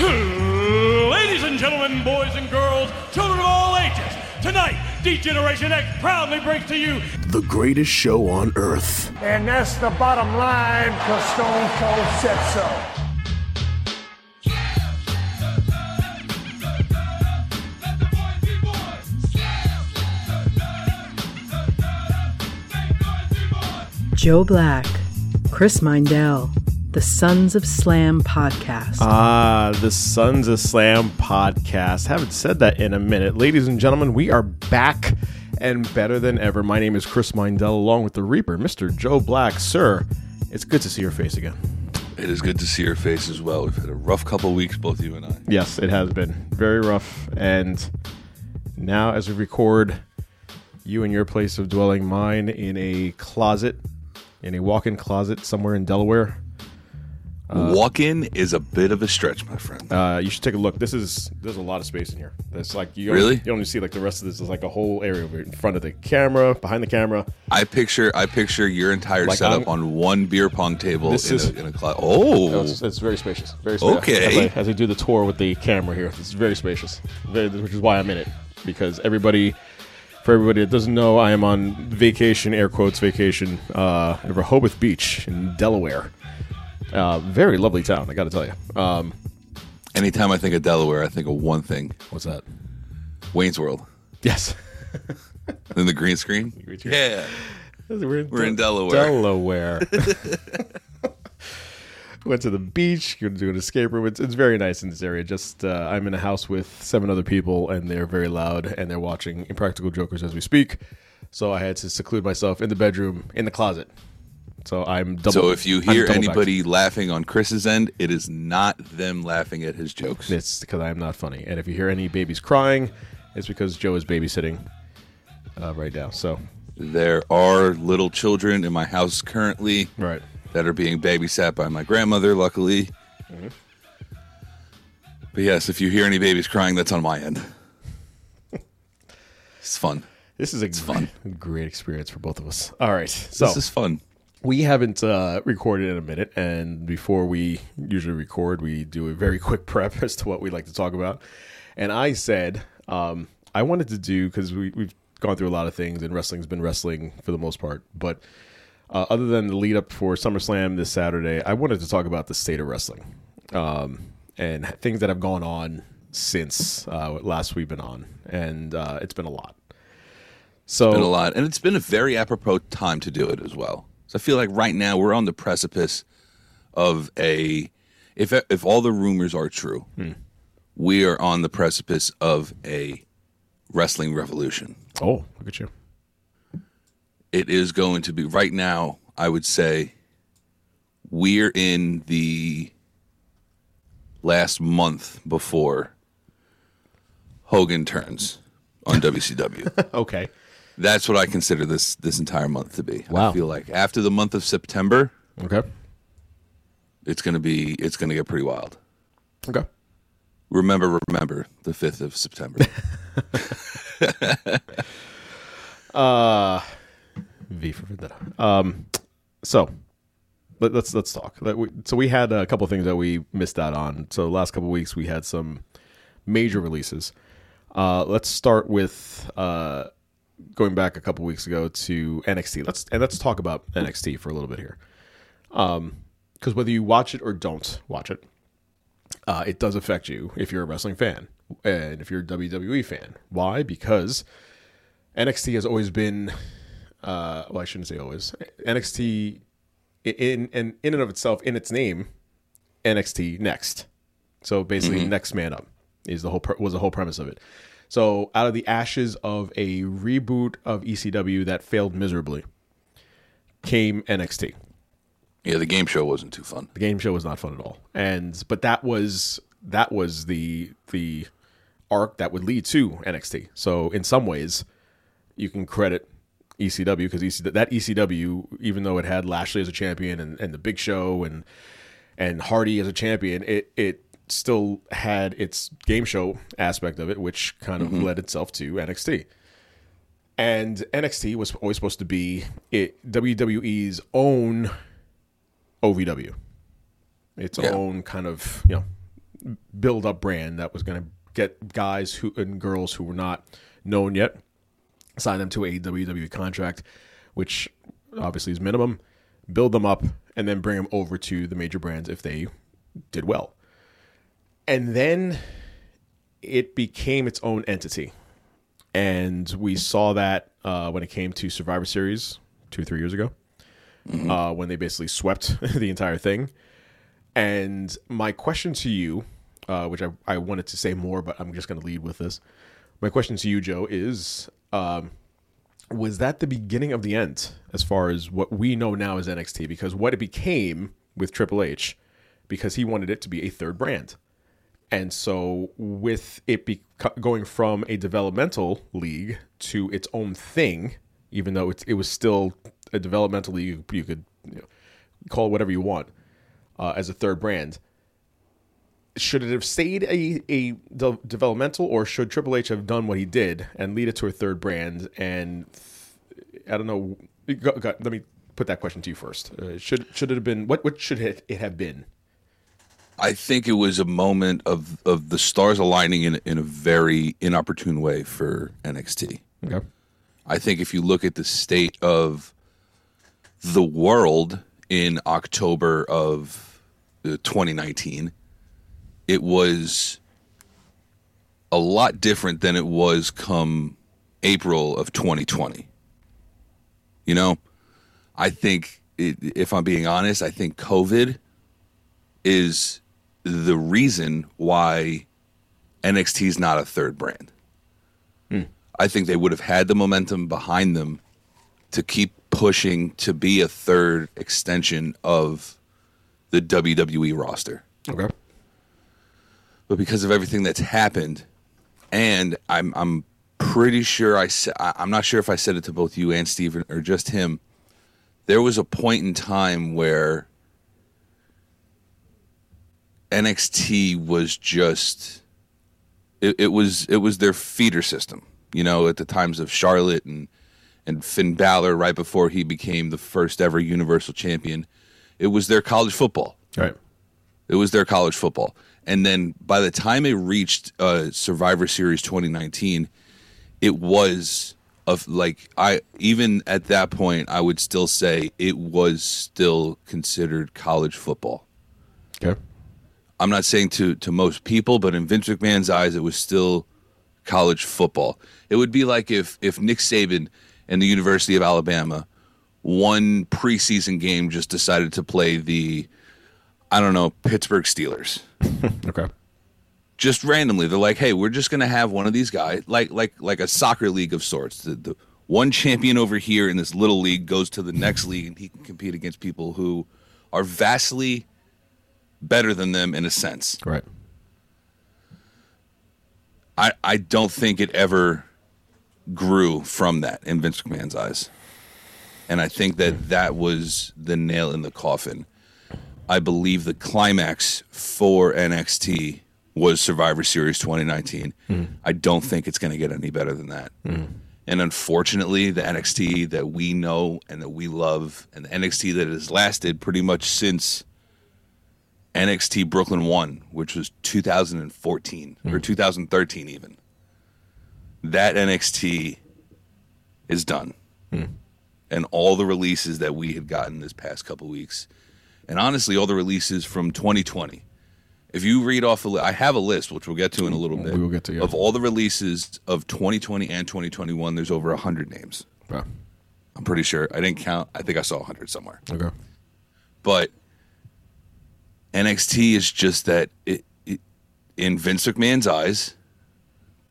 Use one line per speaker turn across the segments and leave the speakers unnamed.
Ladies and gentlemen, boys and girls, children of all ages, tonight, D-Generation X proudly brings to you
The greatest show on earth.
And that's the bottom line, because Stone Cold said so.
Joe Black, Chris Mindell, the Sons of Slam podcast.
Ah, the Sons of Slam podcast. Haven't said that in a minute. Ladies and gentlemen, we are back and better than ever. My name is Chris Mindell, along with the Reaper, Mr. Joe Black. Sir, it's good to see your face again.
It is good to see your face as well. We've had a rough couple weeks, both you and I.
Yes, it has been very rough. And now, as we record, you in your place of dwelling, mine in a closet, in a walk in closet somewhere in Delaware.
Walk-in is a bit of a stretch, my friend.
Uh, you should take a look. This is there's a lot of space in here. It's like you
Really?
only, you only see like the rest of this is like a whole area over in front of the camera, behind the camera.
I picture, I picture your entire
Like,
setup
I'm-
on one beer pong table
This
in,
is-
a, in a closet. Oh,
It's, it's very spacious. Very spacious.
Okay.
As I, as I do the tour with the camera here, it's very spacious. Very, which is why I'm in it because everybody, for everybody that doesn't know, I am on vacation, air quotes vacation, uh, in Rehoboth Beach in Delaware. Uh, very lovely town, I got to tell you. Um,
anytime I think of Delaware, I think of one thing:
what's that?
Wayne's World.
Yes.
Then the green screen.
Green screen.
Yeah,
We're in,
We're in Delaware.
Delaware. Went to the beach. Going to do an escape room. It's, it's very nice in this area. Just uh, I'm in a house with seven other people, and they're very loud, and they're watching Impractical Jokers as we speak. So I had to seclude myself in the bedroom, in the closet. So I'm double.
So if you hear anybody laughing on Chris's end, it is not them laughing at his jokes.
it's because I am not funny. And if you hear any babies crying, it's because Joe is babysitting uh, right now. So
There are little children in my house currently
right.
that are being babysat by my grandmother, luckily.
Mm-hmm.
But yes, if you hear any babies crying, that's on my end. It's fun.
This is a
fun.
great experience for both of us. All right, so
This is fun.
We haven't uh, recorded in a minute, and before we usually record, we do a very quick prep as to what we like to talk about. And I said um, I wanted to do because we, we've gone through a lot of things, and wrestling's been wrestling for the most part. But uh, other than the lead up for SummerSlam this Saturday, I wanted to talk about the state of wrestling um, and things that have gone on since uh, last we've been on, and uh, it's been a lot. So
Been a lot, and it's been a very apropos time to do it as well. So I feel like right now we're on the precipice of a if if all the rumors are true,
Hmm.
we are on the precipice of a wrestling revolution.
oh, look at you.
it is going to be right now i would say we're in the last month before hogan turns on wcw
Okay.
That's what i consider this this entire month to be
Wow.
i feel like after the month of september
Okay.
it's going to be it's going to get pretty wild
Okay.
remember remember the 5th of september
V for Vendetta. Um, so let, let's let's talk. Let we- So we had a couple things that we missed out on. So the last couple weeks we had some major releases. Uh, let's start with uh, going back a couple weeks ago to NXT. Let's and let's talk about NXT for a little bit here. Um, because whether you watch it or don't watch it, uh, it does affect you if you're a wrestling fan and if you're a WWE fan. Why? Because NXT has always been uh, well, I shouldn't say always. NXT in in in and of itself, in its name, NXT Next. So basically, next man up is the whole was the whole premise of it. So out of the ashes of a reboot of ECW that failed miserably, came NXT.
yeah the game show wasn't too fun
The game show was not fun at all, and but that was that was the the arc that would lead to NXT. So in some ways, you can credit ECW because EC, that ECW, even though it had Lashley as a champion and, and the Big Show and and Hardy as a champion, it it still had its game show aspect of it, which kind of mm-hmm. led itself to NXT. And NXT was always supposed to be it WWE's own OVW, its
Yeah.
own kind of you know build up brand that was going to get guys who and girls who were not known yet, sign them to a WWE contract, which obviously is minimum, build them up, and then bring them over to the major brands if they did well. And then it became its own entity. And we saw that uh, when it came to Survivor Series two, three years ago, uh, when they basically swept the entire thing. And my question to you, uh, which I, I wanted to say more, but I'm just going to lead with this. My question to you, Joe, is um, was that the beginning of the end as far as what we know now as NXT? Because what it became with Triple H, because he wanted it to be a third brand. And so, with it be- going from a developmental league to its own thing, even though it's, it was still a developmental league, you could you know, call it whatever you want uh, as a third brand. Should it have stayed a, a de- developmental, or should Triple H have done what he did and lead it to a third brand? And th- I don't know. Go, go, let me put that question to you first. Uh, should should it have been what? What should it, it have been?
I think it was a moment of of the stars aligning in in a very inopportune way for NXT.
Okay.
I think if you look at the state of the world in October of uh, 2019, it was a lot different than it was come April of 2020. You know, I think, it, if I'm being honest, I think COVID is the reason why NXT is not a third brand. Hmm. I think they would have had the momentum behind them to keep pushing to be a third extension of the WWE roster.
Okay.
But because of everything that's happened, and I'm I'm pretty sure I sa- I- I'm not sure if I said it to both you and Steven or just him. There was a point in time where NXT was just it, it was it was their feeder system. You know, at the times of Charlotte and and Finn Balor right before he became the first ever Universal Champion, it was their college football.
Right.
It was their college football. And then by the time it reached uh, Survivor Series 2019, it was of like I even at that point I would still say it was still considered college football.
Okay.
I'm not saying to to most people, but in Vince McMahon's eyes, it was still college football. It would be like if if Nick Saban and the University of Alabama one preseason game just decided to play the I don't know Pittsburgh Steelers
Okay.
just randomly. They're like, hey, we're just gonna have one of these guys, like like like a soccer league of sorts. The, the one champion over here in this little league goes to the next league, and he can compete against people who are vastly better than them in a sense.
Right.
I I don't think it ever grew from that in Vince McMahon's eyes, and I think that hmm. that was the nail in the coffin. I believe the climax for NXT was Survivor Series 2019. Hmm. I don't think it's going to get any better than that. Hmm. And unfortunately, the NXT that we know and that we love, and the NXT that has lasted pretty much since NXT Brooklyn 1, which was 2014 or hmm. 2013 even. That NXT is done. Hmm. And all the releases that we had gotten this past couple weeks, and honestly, all the releases from 2020. If you read off a li- I have a list, which we'll get to in a little bit.
We will get to, yeah.
Of all the releases of 2020 and 2021, there's over 100 names.
Wow.
I'm pretty sure. I didn't count. I think I saw 100 somewhere
Okay.
but NXT is just that it, it, in Vince McMahon's eyes,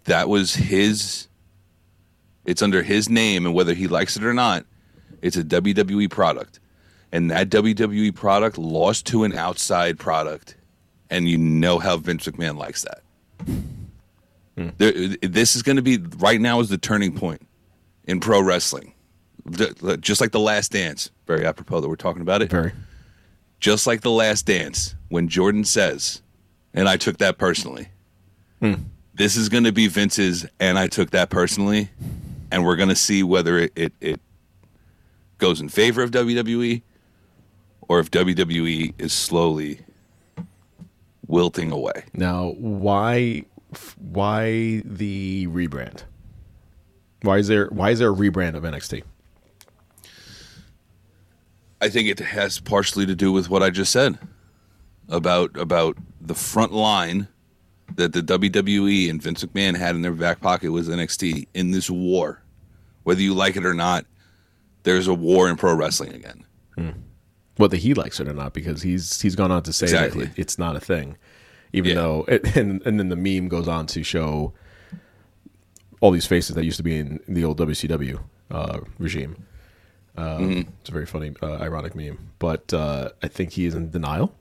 that was his. It's under his name, and whether he likes it or not, it's a WWE product, and that WWE product lost to an outside product, and you know how Vince McMahon likes that. Hmm. There, this is going to be right now is the turning point in pro wrestling, just like the Last Dance. Very apropos that we're talking about it
Very.
Just like the last dance when jordan says and i took that personally hmm. this is going to be vince's and i took that personally and we're going to see whether it, it, it goes in favor of wwe or if wwe is slowly wilting away.
Now, why why the rebrand? Why is there why is there a rebrand of NXT?
I think it has partially to do with what I just said about about the front line that the WWE and Vince McMahon had in their back pocket was NXT in this war. Whether you like it or not, there's a war in pro wrestling again.
Whether he likes it or not, because he's he's gone on to say
Exactly.
that it, it's not a thing, even
Yeah.
though it, and and then the meme goes on to show all these faces that used to be in the old WCW uh, regime. Um, It's a very funny, uh, ironic meme, but uh, I think he is in denial.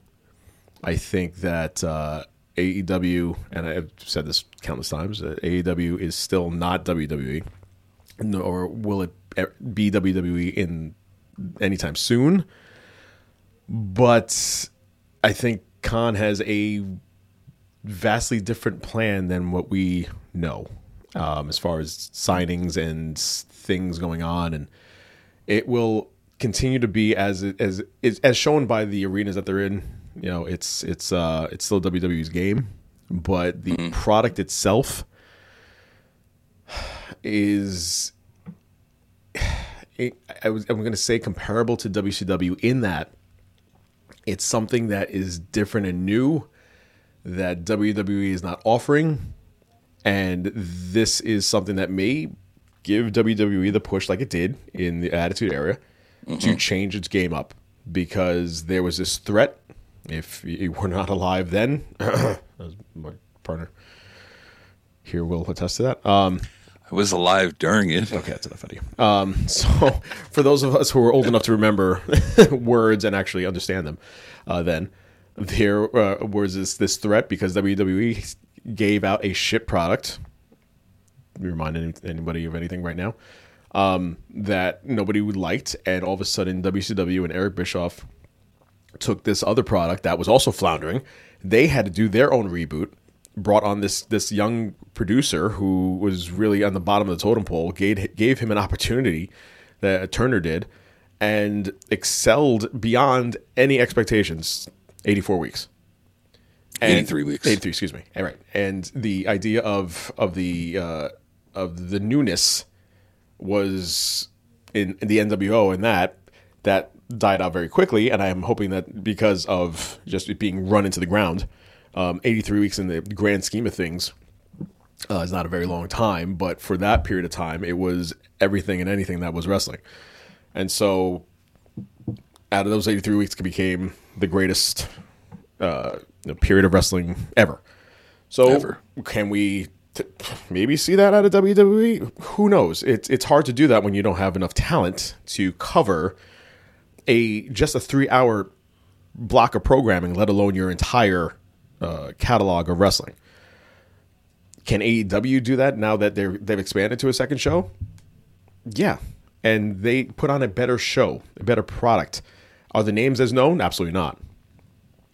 I think that uh, AEW, and I've said this countless times, AEW is still not WWE, nor will it be WWE in anytime soon. But I think Khan has a vastly different plan than what we know, um, as far as signings and things going on, and it will continue to be as as as, shown by the arenas that they're in. You know, it's it's uh it's still WWE's game, but the product itself is it, I was I'm going to say comparable to WCW in that it's something that is different and new that WWE is not offering, and this is something that may give WWE the push like it did in the Attitude Era to change its game up because there was this threat. If you were not alive then, my partner here will attest to that. Um,
I was alive during it.
Okay, that's enough of you. Um, so, for those of us who are old enough to remember words and actually understand them, uh, then there uh, was this this threat because WWE gave out a shit product. Remind any, anybody of anything right now um, that nobody would liked, and all of a sudden WCW and Eric Bischoff took this other product that was also floundering. They had to do their own reboot. Brought on this this young producer who was really on the bottom of the totem pole. Gave gave him an opportunity that Turner did, and excelled beyond any expectations. Eighty four weeks. And-
83 weeks.
83, excuse me. All right. And the idea of of the uh, of the newness was in, in the NWO and that that died out very quickly. And I'm hoping that because of just it being run into the ground, um, 83 weeks in the grand scheme of things uh, is not a very long time. But for that period of time, it was everything and anything that was wrestling. And so out of those 83 weeks, it became the greatest uh, period of wrestling ever. So
Ever.
can we maybe see that out of WWE? Who knows? It's it's hard to do that when you don't have enough talent to cover a just a three hour block of programming, let alone your entire uh, catalog of wrestling. Can AEW do that now that they're they've expanded to a second show? Yeah, and they put on a better show, a better product. Are the names as known? Absolutely not.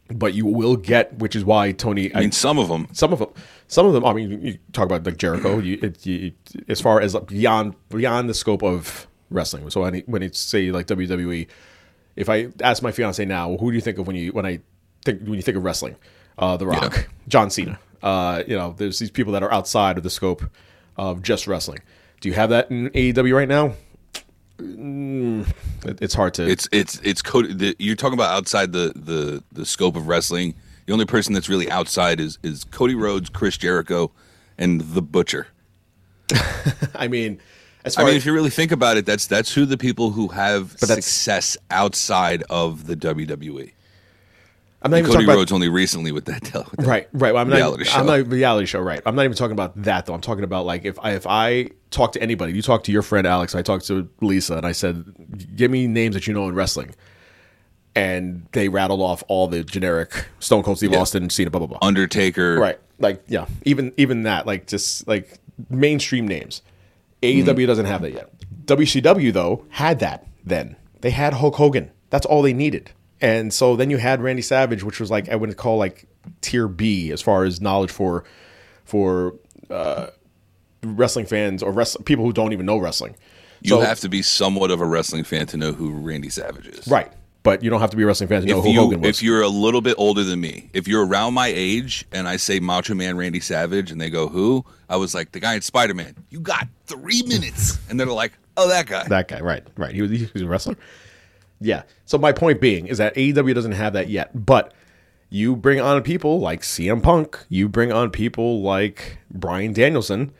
But you will get, which is why Tony.
I mean, some of them.
some of them, some of them. I mean, you talk about like Jericho. You, it, you, as far as like beyond beyond the scope of wrestling. So when, when it's say like WWE, if I ask my fiance now, who do you think of when you when I think when you think of wrestling? Uh, the Rock,
Yeah.
John Cena. Uh, you know, there's these people that are outside of the scope of just wrestling. Do you have that in AEW right now? Mm, it- it's hard to.
It's it's it's Cody. The, you're talking about outside the, the the scope of wrestling. The only person that's really outside is is Cody Rhodes, Chris Jericho, and the Butcher.
I mean, as
I mean,
as,
if you really think about it, that's that's who the people who have success outside of the WWE.
I'm not even
Cody
talking about
Rhodes only recently with that, with that
Right, right. Well, I'm not.
reality show.
I'm not reality show. Right. I'm not even talking about that though. I'm talking about like if I if I talk to anybody, you talk to your friend Alex, I talked to Lisa, and I said, "Give me names that you know in wrestling," and they rattled off all the generic Stone Cold Steve
Yeah.
Austin, Cena, blah blah blah.
Undertaker.
Right. Like yeah, even even that, like just like mainstream names. AEW
Mm-hmm.
doesn't have that yet. WCW though had that then. They had Hulk Hogan. That's all they needed. And so then you had Randy Savage, which was like I would call like tier B as far as knowledge for for uh, wrestling fans or wrest- people who don't even know wrestling.
You
So-
have to be somewhat of a wrestling fan to know who Randy Savage is.
Right. but you don't have to be a wrestling fan to know
if
who
you
Hogan was.
if you're a little bit older than me, if you're around my age and I say Macho Man Randy Savage and they go who, I was like the guy in Spider Man. You got three minutes, and they're like, oh that guy.
that guy, right, right. He was, he was a wrestler. Yeah. So my point being is that AEW doesn't have that yet, but you bring on people like CM Punk, you bring on people like Bryan Danielson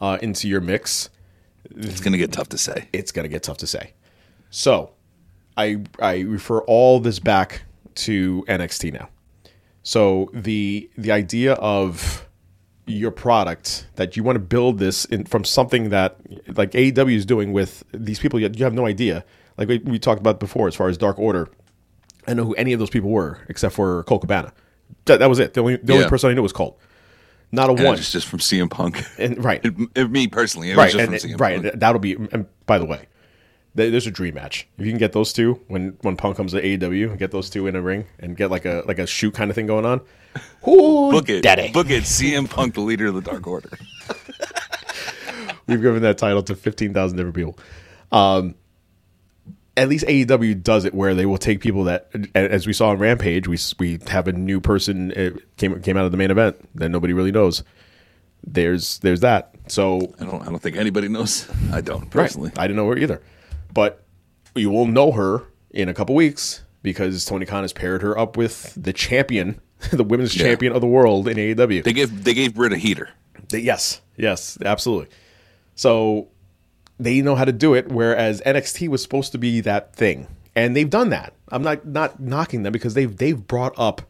uh, into your mix.
it's gonna get tough to say.
It's gonna get tough to say. So I I refer all this back to NXT now. So the the idea of your product that you want to build this in from something that like AEW is doing with these people you you have no idea. Like we, we talked about before, as far as Dark Order, I know who any of those people were except for Colt Cabana. That, that was it. The only the only
Yeah.
person I knew was Colt. Not a
And
one.
it's just from CM Punk.
And right.
It- it- me personally, it
right,
was just
and,
from CM
right.
Punk.
and That'll be. And by the way, th- there's a dream match. If you can get those two when when Punk comes to AEW, get those two in a ring and get like a like a shoot kind of thing going on. Ooh,
Book it,
daddy.
book it. CM Punk, the leader of the Dark Order.
We've given that title to fifteen thousand different people. Um, at least AEW does it where they will take people that, as we saw on Rampage, we we have a new person uh, came came out of the main event that nobody really knows. There's there's that. So
I don't. I don't think anybody knows. I don't personally.
Right. I didn't know her either. But you will know her in a couple weeks because Tony Khan has paired her up with the champion, the women's
Yeah.
champion of the world in AEW.
They gave they gave Britt a heater.
They- yes, yes, absolutely. So they know how to do it, whereas NXT was supposed to be that thing, and they've done that. I'm not not knocking them because they've they've brought up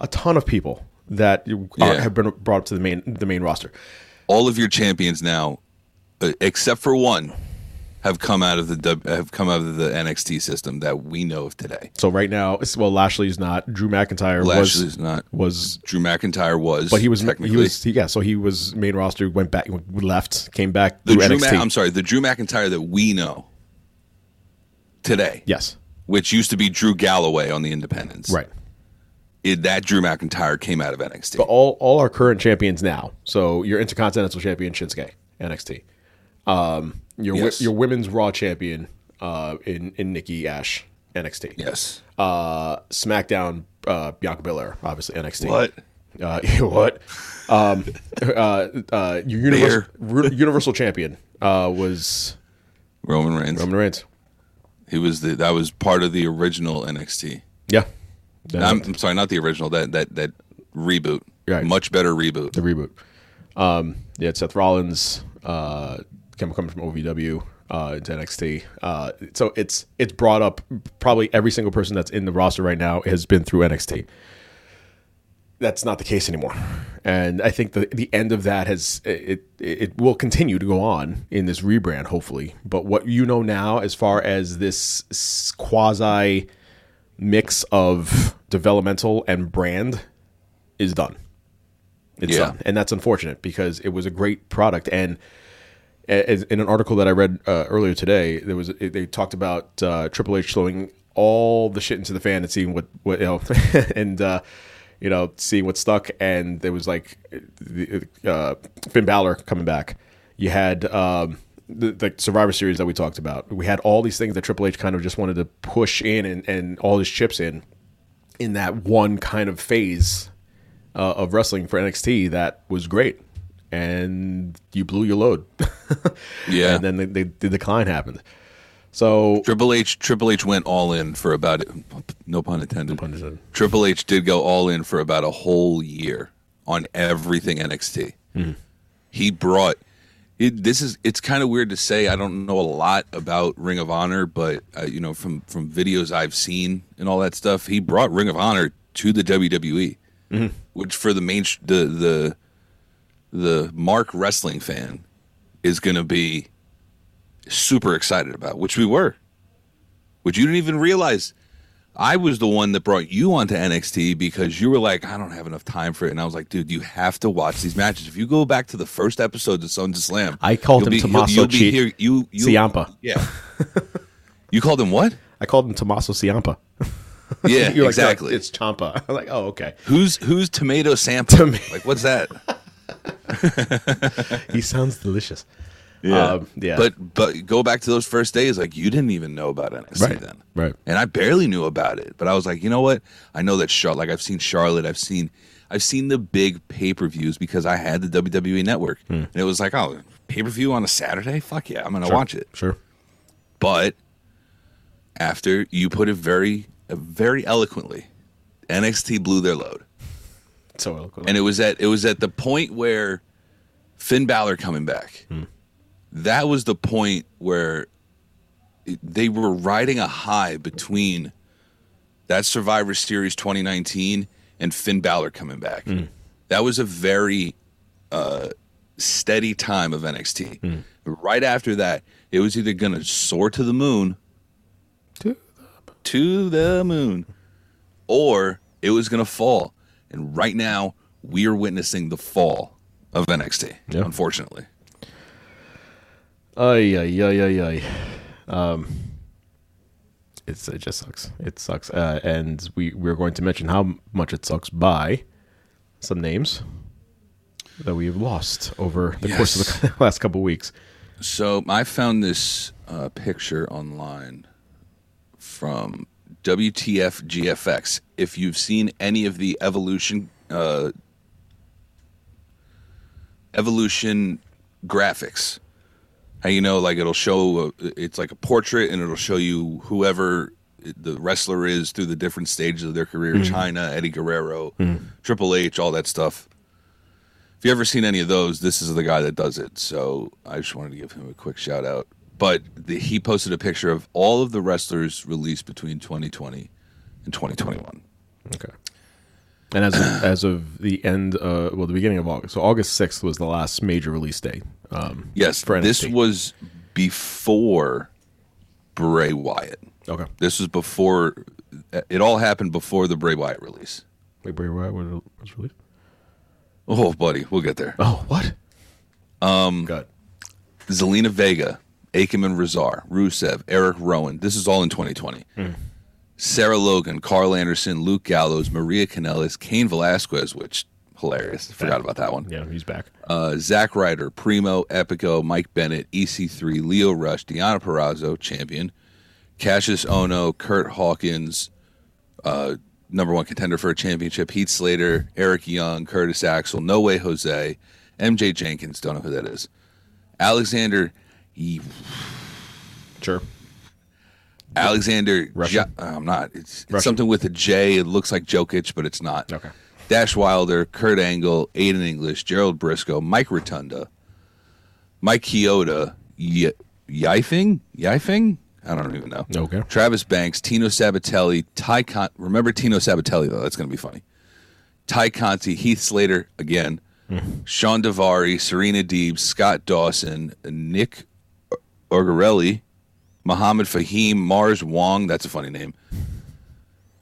a ton of people that are,
Yeah.
have been brought up to the main the main roster.
All of your champions now, uh, except for one, have come out of the have come out of the NXT system that we know of today.
So right now, well, Lashley's not. Drew McIntyre
Lashley's
was
not.
was
Drew McIntyre was,
But he was
technically.
he was he, yeah. So he was main roster, went back, left, came back
the Drew. Ma- I'm sorry, the Drew McIntyre that we know today,
yes,
which used to be Drew Galloway on the Independents.
right.
It, that Drew McIntyre came out of NXT.
But all all our current champions now. So your Intercontinental Champion Shinsuke NXT, um, your wi- your Women's Raw Champion uh, in in Nikki Ash NXT.
yes.
Uh, SmackDown uh, Bianca Belair obviously NXT.
What?
Uh, what? Um, uh, uh, your universal, Ru- universal champion uh, was
Roman Reigns.
Roman Reigns.
He was the that was part of the original NXT.
Yeah,
I'm, I'm sorry, not the original. That that that reboot.
Right.
Much better reboot.
the reboot. Um, yeah, Seth Rollins, uh, coming coming from OVW uh, into NXT. Uh, so it's it's brought up. Probably every single person that's in the roster right now has been through NXT. That's not the case anymore, and I think the the end of that has it it will continue to go on in this rebrand, hopefully. But what you know now, as far as this quasi mix of developmental and brand, is done. It's
Yeah.
done, and that's unfortunate because it was a great product. And as, in an article that I read uh, earlier today, there was they talked about uh, Triple H throwing all the shit into the fan and seeing what what you know, and uh, you know seeing what stuck. And there was like uh, Finn Balor coming back. You had um, the, the Survivor Series that we talked about. We had all these things that Triple H kind of just wanted to push in and, and all his chips in in that one kind of phase uh, of wrestling for NXT that was great, and you blew your load.
Yeah.
and then the, the, the decline happened. So
Triple H Triple H went all in for about no pun intended.
pun intended.
Triple H did go all in for about a whole year on everything NXT.
Mm-hmm.
He brought it, this is it's kind of weird to say. I don't know a lot about Ring of Honor, but uh, you know from from videos I've seen and all that stuff, he brought Ring of Honor to the WWE,
Mm-hmm.
which for the main the the the Mark wrestling fan is going to be super excited about, which we were. Which you didn't even realize. I was the one that brought you onto NXT because you were like, I don't have enough time for it. And I was like, dude, you have to watch these matches. If you go back to the first episode of Sons of Slam,
I called him
be,
Tommaso
You'll, you'll here. You, you,
Ciampa.
Yeah. you called him what?
I called him Tommaso Ciampa.
Yeah,
You're like,
exactly.
"No, it's Champa. I'm like, oh, okay.
who's who's Tomato Sampa?
Toma-
like, what's that?
He sounds delicious. Um, yeah.
But but go back to those first days, like you didn't even know about NXT
Right,
then,
right.
And I barely knew about it, but I was like, you know what? I know that Charlotte. Like I've seen Charlotte, I've seen I've seen the big pay per views because I had the WWE Network, and it was like, oh, pay per view on a Saturday? Fuck yeah, I'm gonna
Sure,
watch it.
Sure.
But after you put it very very eloquently, NXT blew their load. And it was at it was at the point where Finn Balor coming back. Hmm. That was the point where it- they were riding a high between that Survivor Series 2019 and Finn Balor coming back. Hmm. That was a very uh, steady time of NXT. Hmm. Right after that, it was either going to soar to the moon,
to
the moon, or it was going to fall. And right now, we are witnessing the fall of NXT.
Yeah.
Unfortunately,
Ay, ay, ay, ay, ay. Um, it's, it just sucks. It sucks. Uh, and we, we're going to mention how much it sucks by some names that we've lost over the course of the last couple of weeks.
so I found this uh, picture online from WTF GFX. If you've seen any of the evolution uh, evolution graphics, how you know like it'll show uh, it's like a portrait and it'll show you whoever the wrestler is through the different stages of their career china eddie guerrero triple h all that stuff. If you ever seen any of those this is the guy that does it. So i just wanted to give him a quick shout out but the, he posted a picture of all of the wrestlers released between 2020 and 2021
Okay. And as of, as of the end, uh, well, the beginning of August. So August sixth was the last major release day. Um,
yes
for
this was before bray wyatt
okay.
This was before. It all happened before the Bray Wyatt release.
Wait, Bray Wyatt was was released.
Oh, buddy, we'll get there.
Oh, what? Um, God.
Zelina Vega, Akeman Razar, Rusev, Erick Rowan. This is all in 2020. Sarah Logan, Karl Anderson, Luke Gallows, Maria Kanellis, Cain Velasquez, which hilarious. Forgot about that one.
Yeah, he's back.
Uh, Zack Ryder, Primo, Epico, Mike Bennett, EC3, Lio Rush, Deonna Purrazzo, champion, Kassius Ohno, Kurt Hawkins, uh, number one contender for a championship, Heath Slater, Eric Young, Curtis Axel, No Way Jose, MJ Jenkins, don't know who that is, Alexander, Ye-
Sure.
Alexander? Jo- uh, I'm not. It's, it's something with a J. It looks like Jokic, but it's not.
Okay.
Dash Wilder, Kurt Angle, Aiden English, Gerald Brisco, Mike Rotunda, Mike Chioda, y- Yifing? Yifing? I don't even know.
Okay.
Travis Banks, Tino Sabbatelli, Ty Con- Remember Tino Sabbatelli, though. That's going to be funny. Ty Conti, Heath Slater, again, Sean Davari, Serena Deeb, Scott Dawson, Nick Orgarelli, Muhammad Fahim, Mars Wong, that's a funny name.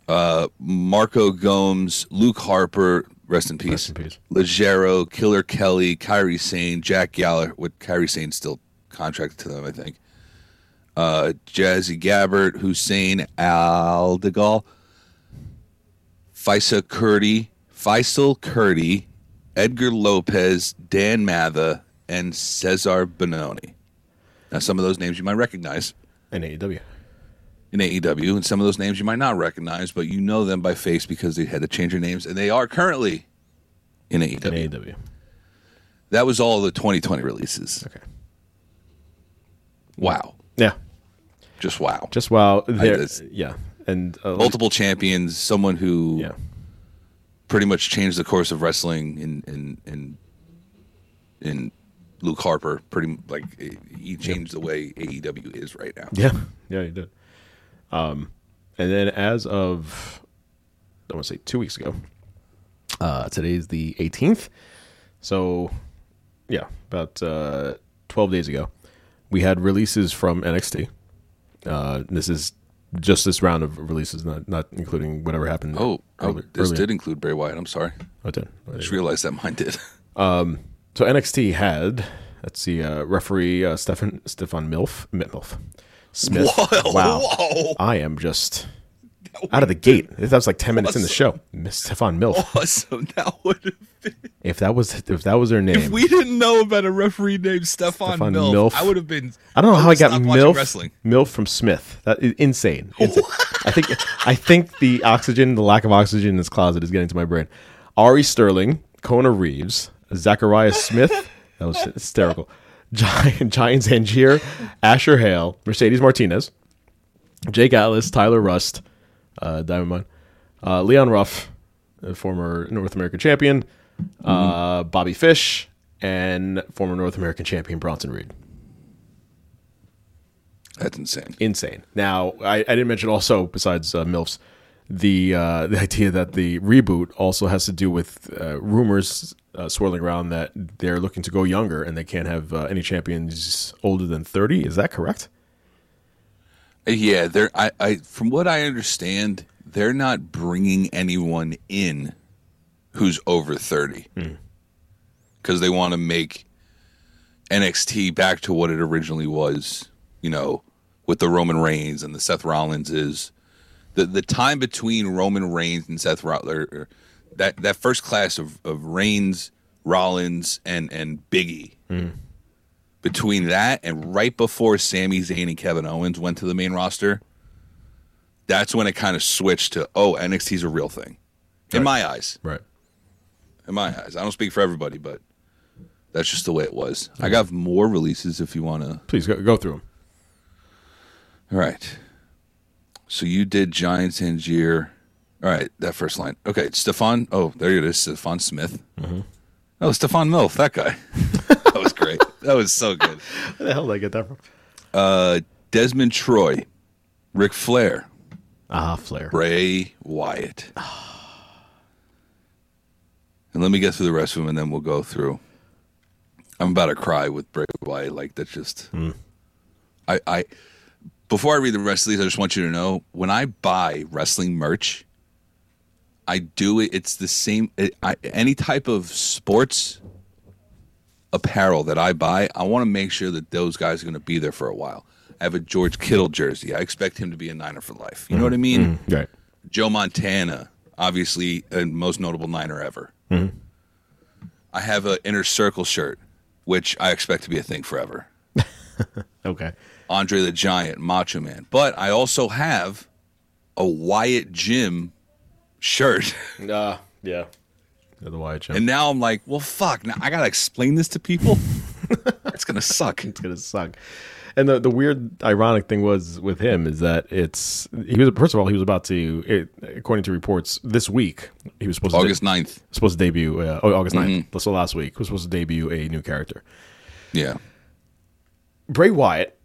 Uh, Marco Gomes, Luke Harper, rest in peace.
Rest in peace.
Legero, Killer Kelly, Kairi Sane, Jack Gallagher, with Kairi Sane still contracted to them, I think. Uh, Jazzy Gabert, Hussein Aldegal, Faisal Kurdi, Faisal Kurdi, Edgar Lopez, Dan Matha, and Cezar Bononi. Now, some of those names you might recognize
In AEW.
in AEW, and some of those names you might not recognize, but you know them by face because they had to change their names, and they are currently in AEW.
In AEW.
That was all the 2020 releases.
Okay.
Wow.
Yeah.
Just wow.
Just wow. There,
that's-
yeah. And uh,
Multiple champions, someone who
Yeah.
pretty much changed the course of wrestling in in in in Luke Harper. Pretty like he changed the way AEW is right now.
Yeah, yeah, he did. Um, and then as of I want to say two weeks ago, uh, today's the 18th. So, yeah, about uh, 12 days ago, we had releases from NXT. Uh, this is just this round of releases, not not including whatever happened.
Oh, oh this
earlier.
did include Bray Wyatt. I'm sorry.
Oh, it did.
I just realized that mine did.
So NXT had let's see, uh, referee uh, Stefan Stefan Milf Milf Smith.
Whoa,
wow,
whoa.
I am just out of the gate. That was like ten minutes in the show. Miss Stefan Milf.
awesome. That would have been.
If that was if that was their name,
If we didn't know about a referee named Stefan,
Stefan
Milf,
Milf.
I would have been.
I don't know how I got milf
wrestling.
milf from Smith. That is insane. Insane. I think I think the oxygen, the lack of oxygen in this closet is getting to my brain. Ari Sterling, Kona Reeves, Zachariah Smith. That was hysterical. Giant Giants Angier, Asher Hale, Mercedes Martinez, Jake Atlas, Tyler Rust, uh, Diamond Mine, uh, Leon Ruff, former North American champion, uh, Bobby Fish, and former North American champion Bronson Reed
That's insane.
insane. Now, I, I didn't mention also, besides uh, MILFs, the uh, the idea that the reboot also has to do with uh, rumors uh, swirling around that they're looking to go younger and they can't have uh, any champions older than 30. Is that correct?
Yeah, they're. I, I. From what I understand, they're not bringing anyone in who's over thirty because they want to make NXT back to what it originally was. You know, with the Roman Reigns and the Seth Rollins is the the time between Roman Reigns and Seth Rollins. That that first class of of Reigns, Rollins, and and Biggie hmm. between that and right before Sami Zayn and Kevin Owens went to the main roster, that's when it kind of switched to oh NXT's a real thing, in my eyes.
Right.
In my eyes, I don't speak for everybody, but that's just the way it was. I got more releases if you want to.
Please go, go through them.
All right. So you did Giant Zanjeer. All right, that first line. Okay, Stefan. Oh, there it is, Stefan Smith. Oh, Stefan Milf, that guy. that was great. That was so good.
Where the hell did I get that from?
Uh, Desmond Troy, Ric Flair,
Ah, Flair.
Bray Wyatt. And let me get through the rest of them, and then we'll go through. I'm about to cry with Bray Wyatt. Like that's just. I I. Before I read the rest of these, I just want you to know when I buy wrestling merch, I do it. It's the same. It, I, any type of sports apparel that I buy, I want to make sure that those guys are going to be there for a while. I have a George Kittle jersey. I expect him to be a Niner for life. You know what I mm-hmm. mean? Mm-hmm.
Right.
Joe Montana, obviously, a most notable Niner ever. Mm-hmm. I have an inner circle shirt, which I expect to be a thing forever.
Okay.
Andre the Giant, Macho Man. But I also have a Wyatt Jim shirt.
Uh, yeah. The Wyatt Jim.
And now I'm like, well, fuck. Now I got to explain this to people? it's going to suck.
it's gonna suck. And the the weird, ironic thing was with him is that it's he was first of all he was about to, it, according to reports, this week he was supposed
August
to
9th.
supposed to debut. Uh, oh, August 9th. So last week was supposed to debut a new character.
Yeah.
Bray Wyatt.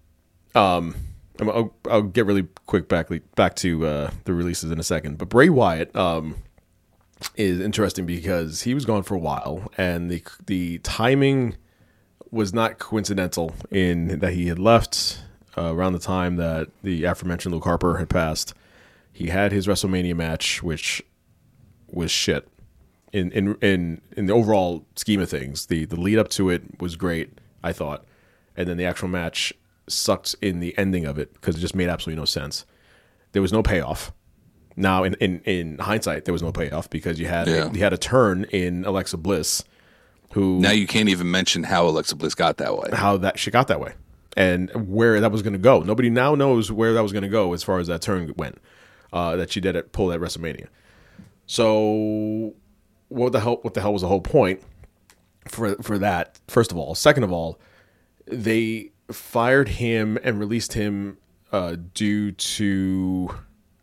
Um, I'll, I'll get really quick back back to uh, the releases in a second, but Bray Wyatt um, is interesting because he was gone for a while, and the the timing was not coincidental in that he had left uh, around the time that the aforementioned Luke Harper had passed. He had his WrestleMania match, which was shit. In in in in the overall scheme of things, the the lead up to it was great, I thought, and then the actual match sucked in the ending of it because it just made absolutely no sense. There was no payoff. Now, in, in, in hindsight, there was no payoff because you had
Yeah.
you had a turn in Alexa Bliss, who
Now you can't even mention how Alexa Bliss got that way.
how that she got that way and where that was going to go. Nobody now knows where that was going to go as far as that turn went uh, that she did at pull at WrestleMania. So what the hell? What the hell was the whole point for for that? First of all, second of all, they fired him and released him uh, due to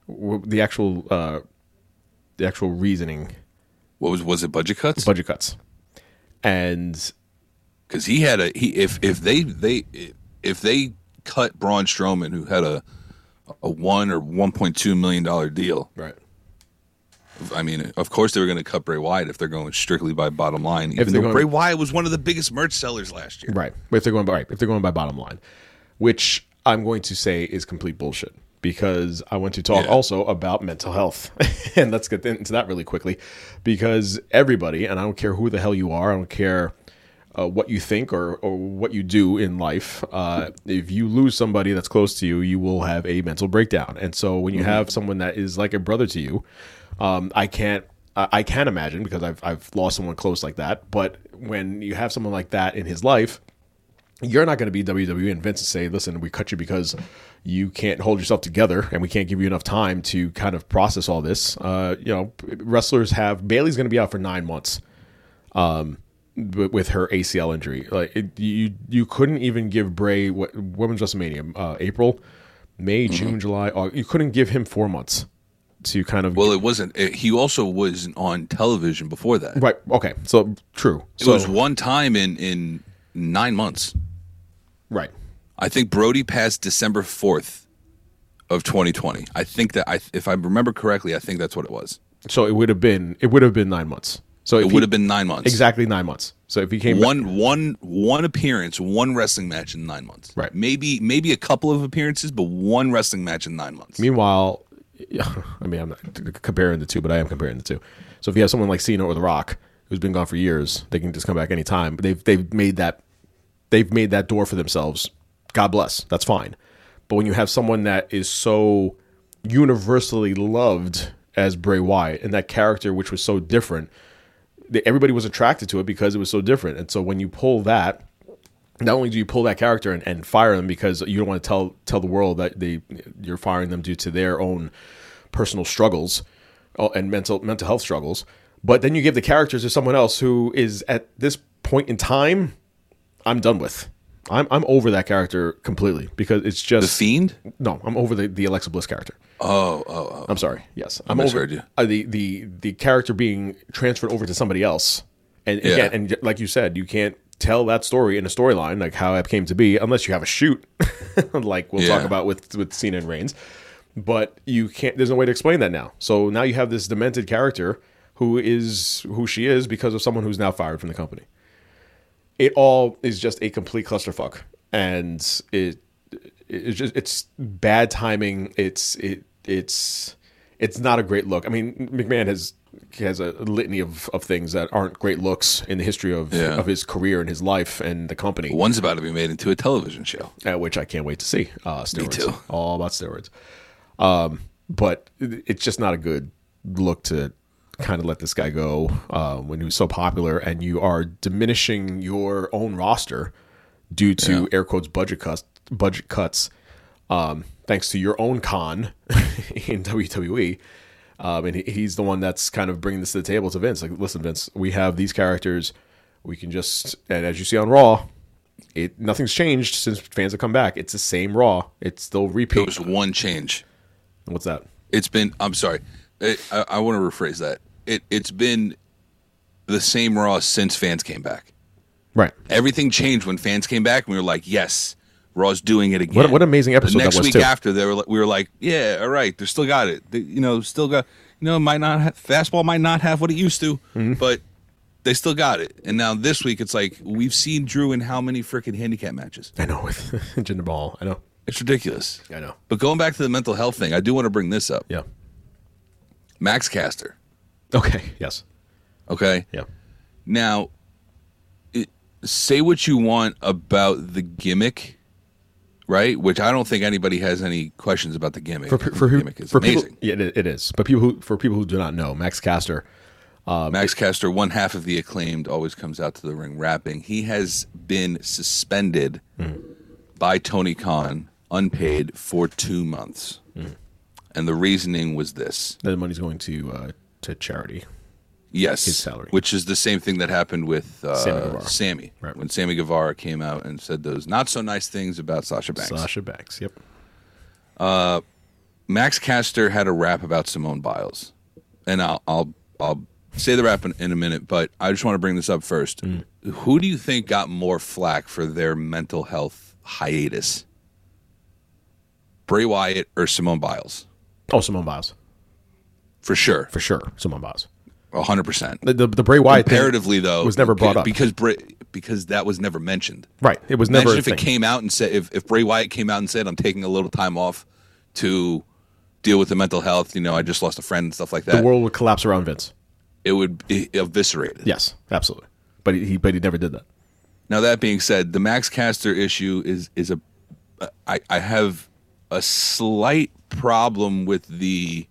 the actual uh, the actual reasoning
What was was it budget cuts?
budget cuts and
because he had a he if if they they if they cut Braun Strowman who had a a one or one point two million dollar deal.
right
I mean, of course they were going to cut Bray Wyatt if they're going strictly by bottom line. Even
they're
though
going-
Bray Wyatt was one of the biggest merch sellers last year.
Right. If they're going by right, if they're going by bottom line, which I'm going to say is complete bullshit because I want to talk
Yeah.
also about mental health. and let's get into that really quickly because everybody, and I don't care who the hell you are, I don't care uh, what you think or, or what you do in life. Uh, if you lose somebody that's close to you, you will have a mental breakdown. And so when you have someone that is like a brother to you, um, I can't I I can imagine because I've I've lost someone close like that. But when you have someone like that in his life, you're not going to be WWE and Vince and say, "Listen, we cut you because you can't hold yourself together, and we can't give you enough time to kind of process all this." Uh, you know, wrestlers have Bayley's going to be out for nine months um, with her ACL injury. Like it, you, you couldn't even give Bray what Women's WrestleMania, uh, April, May, June, July. August, you couldn't give him four months to kind of
Well, it wasn't. It, he also was on television before that.
right. Okay, so true.
It
So
was one time in in nine months.
right.
I think Brodie passed December fourth of 2020. I think that I, if I remember correctly, I think that's what it was.
So it would have been it would have been nine months. So
It
he-
would have been nine months.
exactly nine months. So if he came back-
One one one appearance, one wrestling match in nine months.
Right.
Maybe maybe a couple of appearances, but one wrestling match in nine months.
Meanwhile, I mean, I'm not comparing the two, but I am comparing the two. So if you have someone like Cena or The Rock, who's been gone for years, they can just come back anytime. But they've they've made that they've made that door for themselves. God bless. That's fine. But when you have someone that is so universally loved as Bray Wyatt and that character, which was so different, everybody was attracted to it because it was so different. And so when you pull that, not only do you pull that character and, and fire them because you don't want to tell tell the world that they you're firing them due to their own personal struggles uh, and mental mental health struggles, but then you give the characters to someone else who is at this point in time, I'm done with. I'm I'm over that character completely because it's just the
Fiend.
no. I'm over the, the Alexa Bliss character.
Oh oh oh.
I'm sorry. Yes, I'm over
you.
Uh, the the the character being transferred over to somebody else, and
Yeah.
again, and like you said, you can't tell that story in a storyline like how it came to be unless you have a shoot, like we'll talk about with with Cena and Reigns. But you can't. There's no way to explain that now. So now you have this demented character who is who she is because of someone who's now fired from the company. It all is just a complete clusterfuck, and it it's just it's bad timing. It's it it's it's not a great look. I mean, McMahon has has a litany of, of things that aren't great looks in the history of
Yeah.
of his career and his life and the company,
One's about to be made into a television show.
uh, which I can't wait to see. Uh, steroids,
too.
all about steroids. Um, but it's just not a good look to kind of let this guy go uh, when he was so popular, and you are diminishing your own roster due to air quotes budget cuts. Budget cuts, um, thanks to your own con in WWE. Um, and he, he's the one that's kind of bringing this to the table to Vince. Like, listen, Vince, we have these characters. We can just, and as you see on Raw, it nothing's changed since fans have come back. It's the same Raw. It's still
There
repeat.
was one change.
What's that?
It's been. I'm sorry. It, I, I want to rephrase that. It it's been the same Raw since fans came back.
Right.
Everything changed when fans came back, and we were like, "Yes, Raw's doing it again."
What- what an amazing episode
The next week
too.
after, they were like, we were like, "Yeah, all right, they still got it. They, you know, still got. You know, might not have, fastball might not have what it used to,
Mm-hmm.
but they still got it." And now this week, it's like we've seen Drew in how many freaking handicap matches?
I know with Jinder Mahal. I know.
It's ridiculous.
I know.
But going back to the mental health thing, I do want to bring this up.
Yeah.
Max Caster.
Okay. Yes.
Okay.
Yeah.
Now, it, say what you want about the gimmick, right? Which I don't think anybody has any questions about the gimmick.
For for who?
gimmick is
For
amazing.
people, yeah, it, it is. But people who for people who do not know, Max Caster.
Max Caster, one half of the acclaimed, always comes out to the ring rapping. He has been suspended
Hmm.
by Tony Khan, unpaid, for two months.
Hmm.
And the reasoning was this.
The money's going to uh, to charity.
Yes,
His salary.
which is the same thing that happened with uh,
Sammy
Sammy.
Right.
When Sammy Guevara came out and said those not so nice things about Sasha Banks.
Sasha Banks. Yep.
Max Caster had a rap about Simone Biles, and I'll I'll I'll say the rap in, in a minute, but I just want to bring this up first.
Mm.
Who do you think got more flack for their mental health hiatus? Bray Wyatt or Simone Biles?
Oh, Simone Biles
For sure,
for sure. Simone Biles.
Hundred percent.
The, the Bray Wyatt thing
Comparatively, though,
was never brought up.
because Bray, because that was never mentioned.
Right. It was never
Imagine if it came out and said if, if Bray Wyatt came out and said I'm taking a little time off to deal with the mental health. You know, I just lost a friend and stuff like that.
the world would collapse around Vince.
it would be eviscerated.
Yes, absolutely. But he but he never did that.
Now that being said, the Max Caster issue is is a I, I have a slight problem with the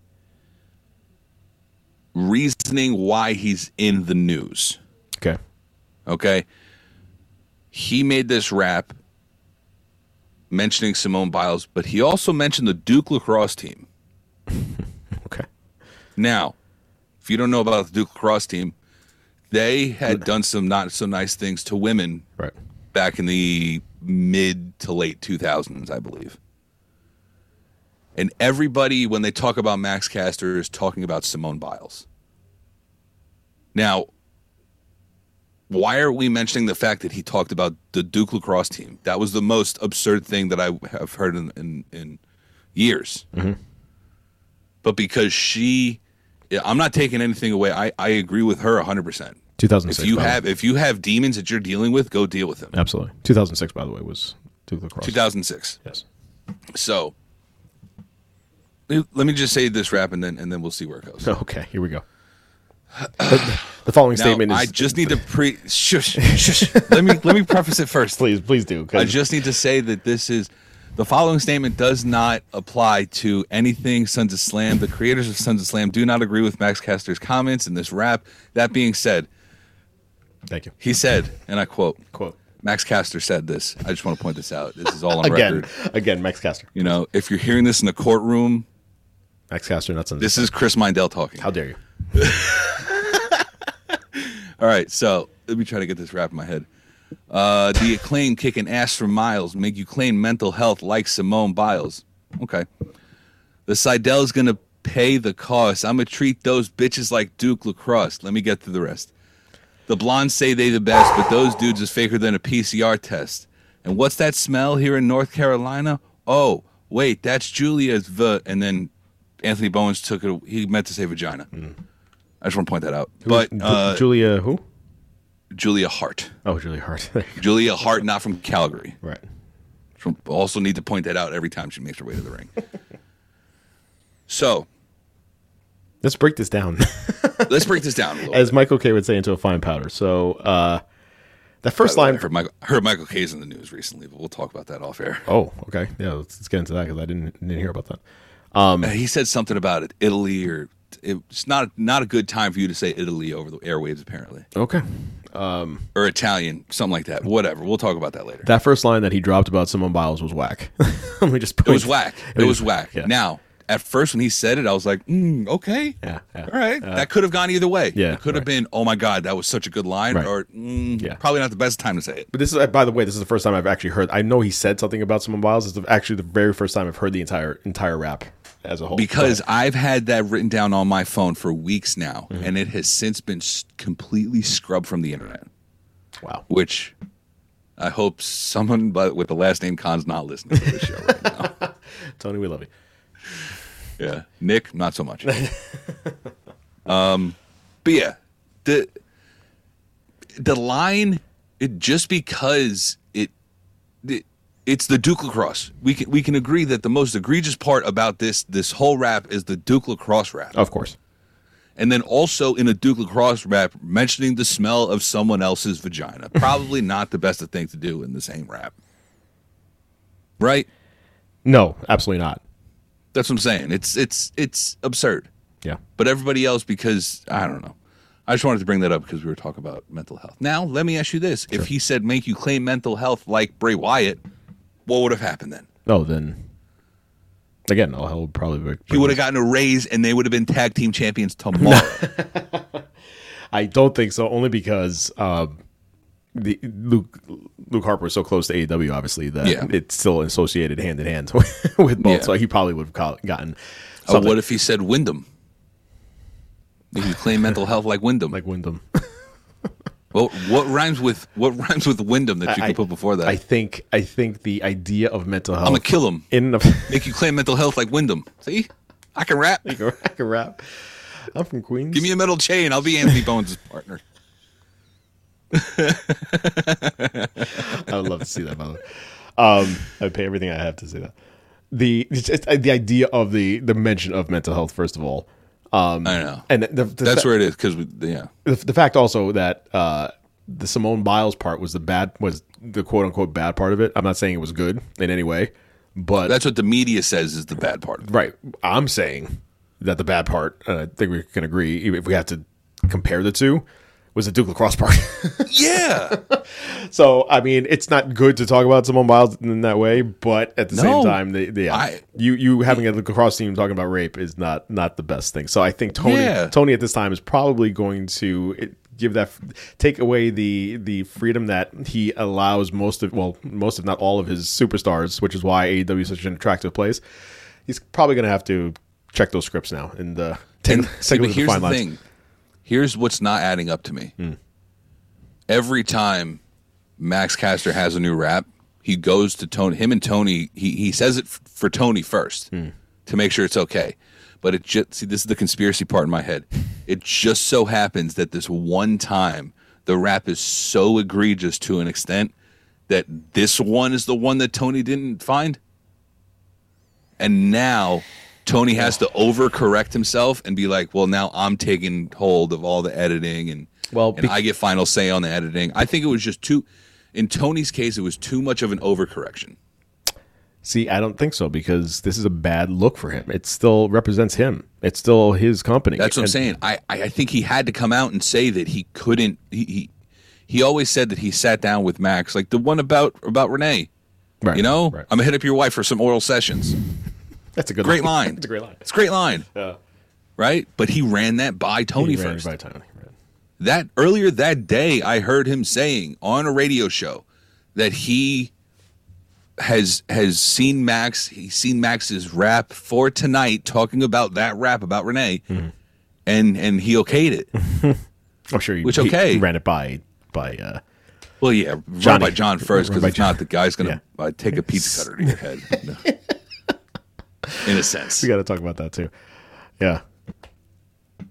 reasoning why he's in the news.
Okay.
Okay. He made this rap mentioning Simone Biles, but he also mentioned the Duke lacrosse team.
Okay.
Now, if you don't know about the Duke lacrosse team, they had done some not so nice things to women
Right.
back in the mid to late 2000s, I believe. And everybody, when they talk about Max Caster, is talking about Simone Biles. Now, why are we mentioning the fact that he talked about the Duke lacrosse team? That was the most absurd thing that I have heard in, in, in years. Mm-hmm. But because she, I'm not taking anything away. I, I agree with her 100%.
2006.
If you have if you have demons that you're dealing with, go deal with them.
absolutely 2006, by the way, was Duke lacrosse.
2006.
Yes.
So let me just say this rap and then and then we'll see where it goes.
Okay. Here we go. the, the following
Now,
statement is.
I just need to pre shush, shush. let me let me preface it first.
please, please do.
I just need to say that this is the following statement does not apply to anything Sons of Slam. The creators of Sons of Slam do not agree with Max Caster's comments in this rap. That being said,
Thank you.
he said, and I quote,
Quote
Max Caster said this. I just want to point this out. This is all on
again.
record.
Again, Max Caster.
You know, if you're hearing this in a courtroom,
Max Caster, not Sons.
this is Chris Mindell talking.
How dare you?
All right, so let me try to get this rap in my head. Uh, the acclaim kicking ass for miles make you claim mental health like Simone Biles. Okay. The Seidel's gonna pay the cost. I'm gonna treat those bitches like Duke lacrosse. Let me get to the rest. The blondes say they the best, but those dudes is faker than a PCR test. And what's that smell here in North Carolina? Oh, wait, that's Julia's v. And then Anthony Bowens took it. He meant to say vagina. I just want to point that out. But
Ju-
uh,
Julia, who?
Julia Hart.
Oh, Julia Hart. There you go.
Julia Hart, not from Calgary.
right.
From- Also need to point that out every time she makes her way to the ring. so
Let's break this down.
let's break this down a little.
As Michael K would say, into a fine powder. So, uh, the first
I
line.
heard Michael, I heard Michael K's in the news recently, but we'll talk about that off air.
Oh, okay. Yeah, let's, let's get into that because I didn't didn't hear about that.
Uh, he said something about it, Italy, or it's not not a good time for you to say Italy over the airwaves, apparently,
Okay.
or Italian, something like that. Whatever. We'll talk about that later.
That first line that he dropped about Simone Biles was whack. Let me just.
It was whack. It was whack.
Yeah.
Now, at first when he said it, I was like, mm, okay,
Yeah, yeah.
all right. that could have gone either way.
yeah,
it could have
right.
been, oh my god, that was such a good line,
Right.
or mm,
Yeah.
probably not the best time to say it.
But this is, by the way, this is the first time I've actually heard. I know he said something about Simone Biles. It's actually the very first time I've heard the entire entire rap as a whole.
because
Go
I've had that written down on my phone for weeks now,
Mm-hmm.
and it has since been completely scrubbed from the internet.
wow.
Which I hope someone but with the last name Khan's not listening to the show right now.
Tony, we love you.
Yeah, Nick, not so much. um, but yeah, the the line it just because it, it it's the Duke lacrosse. We can we can agree that the most egregious part about this this whole rap is the Duke lacrosse rap.
Of course.
And then also in a Duke lacrosse rap, mentioning the smell of someone else's vagina. Probably not the best thing to do in the same rap. Right?
No, absolutely not.
That's what I'm saying. It's it's it's absurd.
Yeah.
But everybody else, because I don't know. I just wanted to bring that up because we were talking about mental health. Now, let me ask you this: If he said make you claim mental health like Bray Wyatt, what would have happened then?
Oh, then again, all hell would probably. Be,
He would have gotten a raise, and they would have been tag team champions tomorrow.
I don't think so. Only because um, the Luke Luke Harper is so close to AEW, obviously that
Yeah.
it's still associated hand in hand with both.
Yeah.
So he probably would have gotten
Oh, what if he said Windham? You claim mental health like Windham,
like Windham.
Well, what rhymes with what rhymes with Windham that you
I-
can put before that?
I think I think the idea of mental health.
I'm gonna kill him.
in the.
Make you claim mental health like Windham. See, I can rap.
I can rap. I'm from Queens.
Give me a metal chain. I'll be Anthony Bowens' partner.
I would love to see that. By the way, um, I'd pay everything I have to see that. The just, the idea of the the mention of mental health first of all, um,
I know.
and the, the
That's
fa-
where it is because yeah,
the, the fact also that uh, the Simone Biles part was the bad was the quote unquote bad part of it. I'm not saying it was good in any way, but
that's what the media says is the bad part. Of it.
right. I'm saying that the bad part, and I think we can agree, if we have to compare the two, was the Duke lacrosse part.
Yeah.
so I mean, it's not good to talk about Simone Biles in that way, but at the
No.
same time, the, the
I-
you you having a lacrosse team talking about rape is not not the best thing. So I think Tony
Yeah.
Tony at this time is probably going to it- give that take away the the freedom that he allows most of well most if not all of his superstars, which is why AEW is such an attractive place. He's probably going to have to check those scripts now and uh, take,
And,
take
but here's
the fine
the thing. Here's what's not adding up to me. Hmm. Every time Max Caster has a new rap, he goes to Tony. Him and Tony, he he says it f- for Tony first hmm. to make sure it's okay. But it just see this is the conspiracy part in my head. It just so happens that this one time the rap is so egregious to an extent that this one is the one that Tony didn't find and now Tony has to overcorrect himself and be like, "Well, now I'm taking hold of all the editing and
Well,
and
bec-
I get final say on the editing." I think it was just too. In Tony's case, it was too much of an overcorrection.
See, I don't think so because this is a bad look for him. It still represents him. It's still his company.
That's what I'm saying. I, I I think he had to come out and say that he couldn't. He, he he always said that he sat down with Max, like the one about about Renee.
Right,
You know,
right.
I'm gonna hit up your wife for some oral sessions.
That's a good
Great line.
It's a great line.
It's a great line.
Yeah.
Right, but he ran that by Tony
He ran
first.
by Tony.
That earlier that day i heard him saying on a radio show that he has has seen max he's seen max's rap for tonight talking about that rap about renee
Mm-hmm.
and and he okayed it
I'm sure he,
Which,
he ran it by by uh,
well yeah run by john first because
by
if not the guy's gonna uh, take a pizza cutter to your head No. in a sense
we got to talk about that too. Yeah.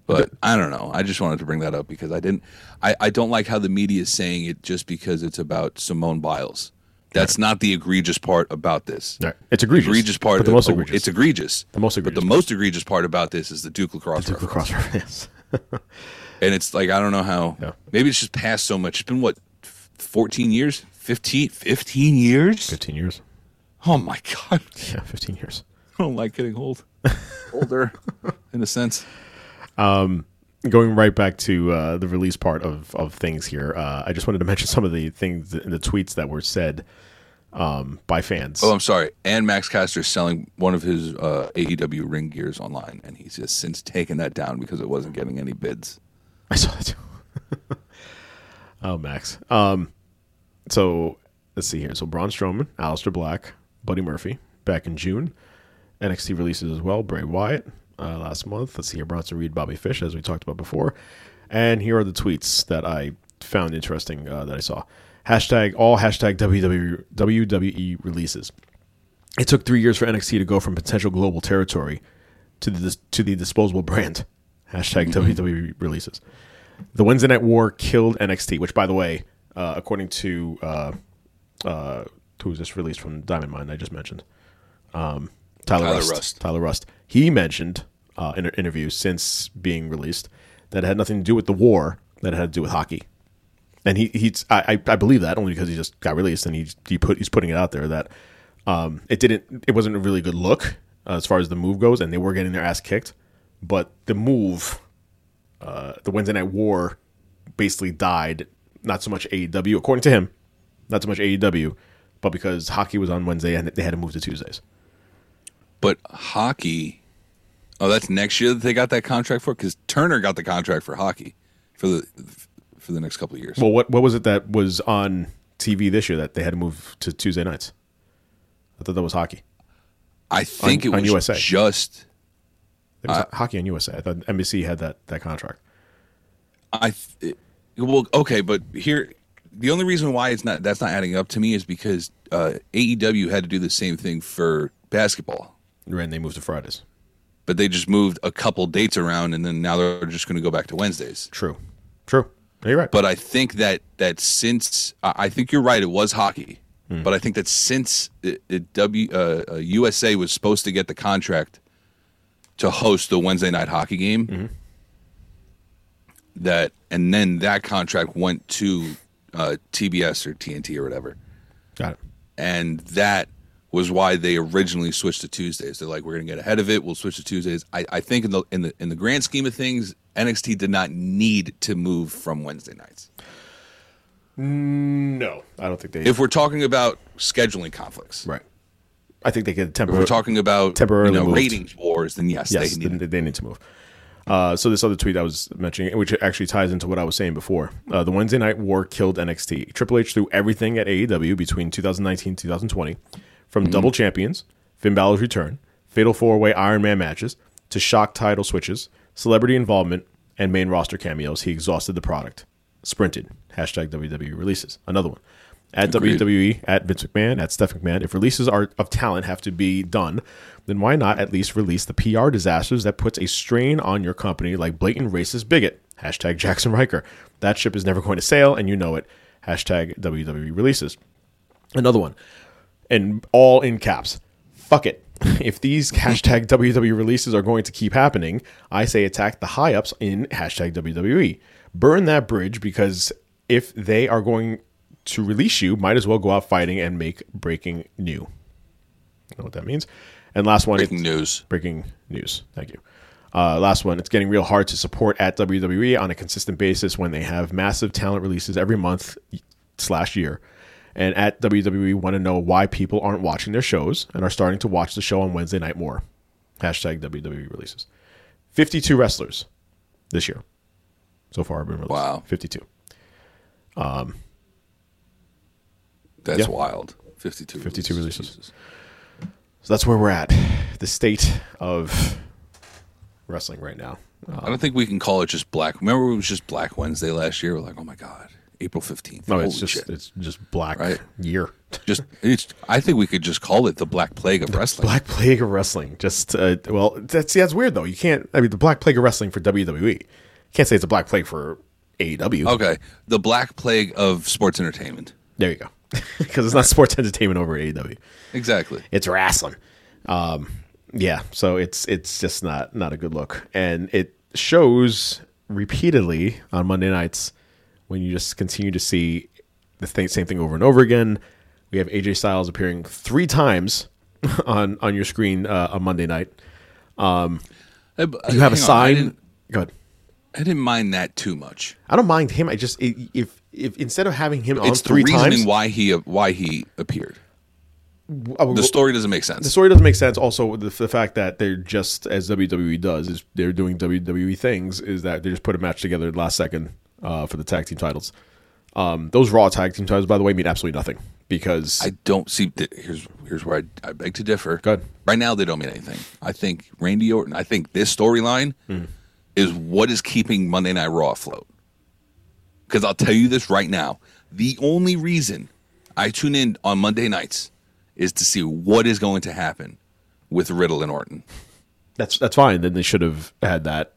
but I don't know. I just wanted to bring that up because I didn't. I, I don't like how the media is saying it just because it's about Simone Biles. That's not the egregious part about this.
Right. It's egregious,
egregious part.
but the most egregious.
It's egregious.
The most egregious.
But the most egregious part about this is the Duke lacrosse.
Duke
reference.
lacrosse reference.
And it's like I don't know how.
Yeah.
Maybe it's just passed so much. It's been what, fourteen years, 15, 15 years.
Fifteen years.
Oh my god!
Yeah, fifteen years.
I don't like getting old. Older, in a sense.
Going right back to uh, the release part of, of things here, uh, I just wanted to mention some of the things in the tweets that were said um, by fans.
Oh, I'm sorry. And Max Caster is selling one of his uh, AEW ring gears online, and he's just since taken that down because it wasn't getting any bids.
I saw that too. oh, Max. Um, so let's see here. So Braun Strowman, Aleister Black, Buddy Murphy, back in June. NXT releases as well. Bray Wyatt uh, last month. Let's see here. Bronson Reed, Bobby Fish, as we talked about before. And here are the tweets that I found interesting uh, that I saw. Hashtag all hashtag WWE, WWE releases. It took three years for NXT to go from potential global territory to the to the disposable brand. Hashtag WWE releases. The Wednesday Night War killed NXT, which, by the way, uh, according to uh, uh, who was just released from Diamond Mine, I just mentioned, um, Tyler,
Tyler
Rust.
Rust.
Tyler Rust. He mentioned uh, in an interview since being released that it had nothing to do with the war, that it had to do with hockey. And he he's I, I believe that only because he just got released and he he put he's putting it out there that um, it didn't it wasn't a really good look uh, as far as the move goes and they were getting their ass kicked, but the move, uh, the Wednesday Night War, basically died. Not so much AEW according to him, not so much AEW, but because hockey was on Wednesday and they had to move to Tuesdays.
But hockey, oh, that's next year that they got that contract for because Turner got the contract for hockey for the for the next couple of years.
Well, what what was it that was on TV this year that they had to move to Tuesday nights? I thought that was hockey.
I think
on
it was
USA.
just
It was hockey on USA. I thought NBC had that that contract.
I th- well, okay, but here the only reason why it's not that's not adding up to me is because uh, AEW had to do the same thing for basketball,
And they moved to Fridays.
but they just moved a couple dates around, and then now they're just going to go back to Wednesdays.
True, true. You're right.
But I think that that since I think you're right, it was hockey. But I think that since it, it W uh, uh, USA was supposed to get the contract to host the Wednesday night hockey game, that and then that contract went to uh, TBS or TNT or whatever,
got it.
and that was why they originally switched to Tuesdays. They're like, we're going to get ahead of it. We'll switch to Tuesdays. I, I think in the in the in the grand scheme of things, NXT did not need to move from Wednesday nights.
No, I don't think they.
If we're talking about scheduling conflicts,
right, I think they could
if
temporarily.
we're talking about
Temporarily
you know, ratings wars, then yes,
Yes,
they
they,
need.
they need to move. Uh, so this other tweet I was mentioning, which actually ties into what I was saying before, uh, the Wednesday Night War killed NXT. Triple H threw everything at AEW between 2019 and 2020, from mm-hmm. double champions, Finn Balor's return, fatal four way Iron Man matches, to shock title switches, celebrity involvement, and main roster cameos. He exhausted the product. Sprinted. Hashtag WWE releases. Another one. At
Agreed.
WWE, at Vince McMahon, at Steph McMahon, if releases are of talent have to be done, then why not at least release the PR disasters that puts a strain on your company like blatant racist bigot? Hashtag Jackson Ryker. That ship is never going to sail, and you know it. Hashtag WWE releases. Another one, and all in caps. Fuck it. If these hashtag WWE releases are going to keep happening, I say attack the high ups in hashtag WWE. Burn that bridge because if they are going to release you, might as well go out fighting and make breaking new. You know what that means? And last one,
Breaking news.
Breaking news. Thank you. Uh, last one. It's getting real hard to support at WWE on a consistent basis when they have massive talent releases every month slash year. And at WWE want to know why people aren't watching their shows and are starting to watch the show on Wednesday night more. Hashtag WWE releases. 52 wrestlers this year so far have been released.
Wow.
52.
Um, that's
Yeah.
wild. 52.
52 releases.
Jesus.
So that's where we're at. The state of wrestling right now.
I don't think we can call it just Black. Remember, it was just Black Wednesday last year. We're like, oh my god, April 15th.
No,
Holy
it's just
shit.
it's just black
Right.
year.
just it's. I think we could just call it the Black Plague of wrestling.
Black Plague of Wrestling. Just uh, well, that's that's weird though. You can't. I mean, the Black Plague of Wrestling for WWE. You can't say it's a Black Plague for AEW.
Okay, the Black Plague of sports entertainment.
There you go. Because it's not sports entertainment over AEW.
Exactly.
It's wrestling. Um, yeah. So it's it's just not not a good look, and it shows repeatedly on Monday nights when you just continue to see the thing, same thing over and over again. We have AJ Styles appearing three times on on your screen uh, on Monday night.
Uh,
You have a
hang on, I
sign. Go ahead.
I didn't mind that too much.
I don't mind him. I just if if instead of having him on
It's the
three
reasoning
times,
why he why he appeared.
uh,
The story doesn't make sense.
the story doesn't make sense. Also, the, the fact that they're just as WWE does is they're doing WWE things is that they just put a match together at the last second uh, for the tag team titles. Um, those Raw tag team titles, by the way, mean absolutely nothing because
I don't see. th- Here's here's where I, I beg to differ.
Go ahead.
Right now, they don't mean anything. I think Randy Orton. I think this storyline
Hmm.
is what is keeping Monday Night Raw afloat. Because I'll tell you this right now: the only reason I tune in on Monday nights is to see what is going to happen with Riddle and Orton.
that's that's fine. Then they should have had that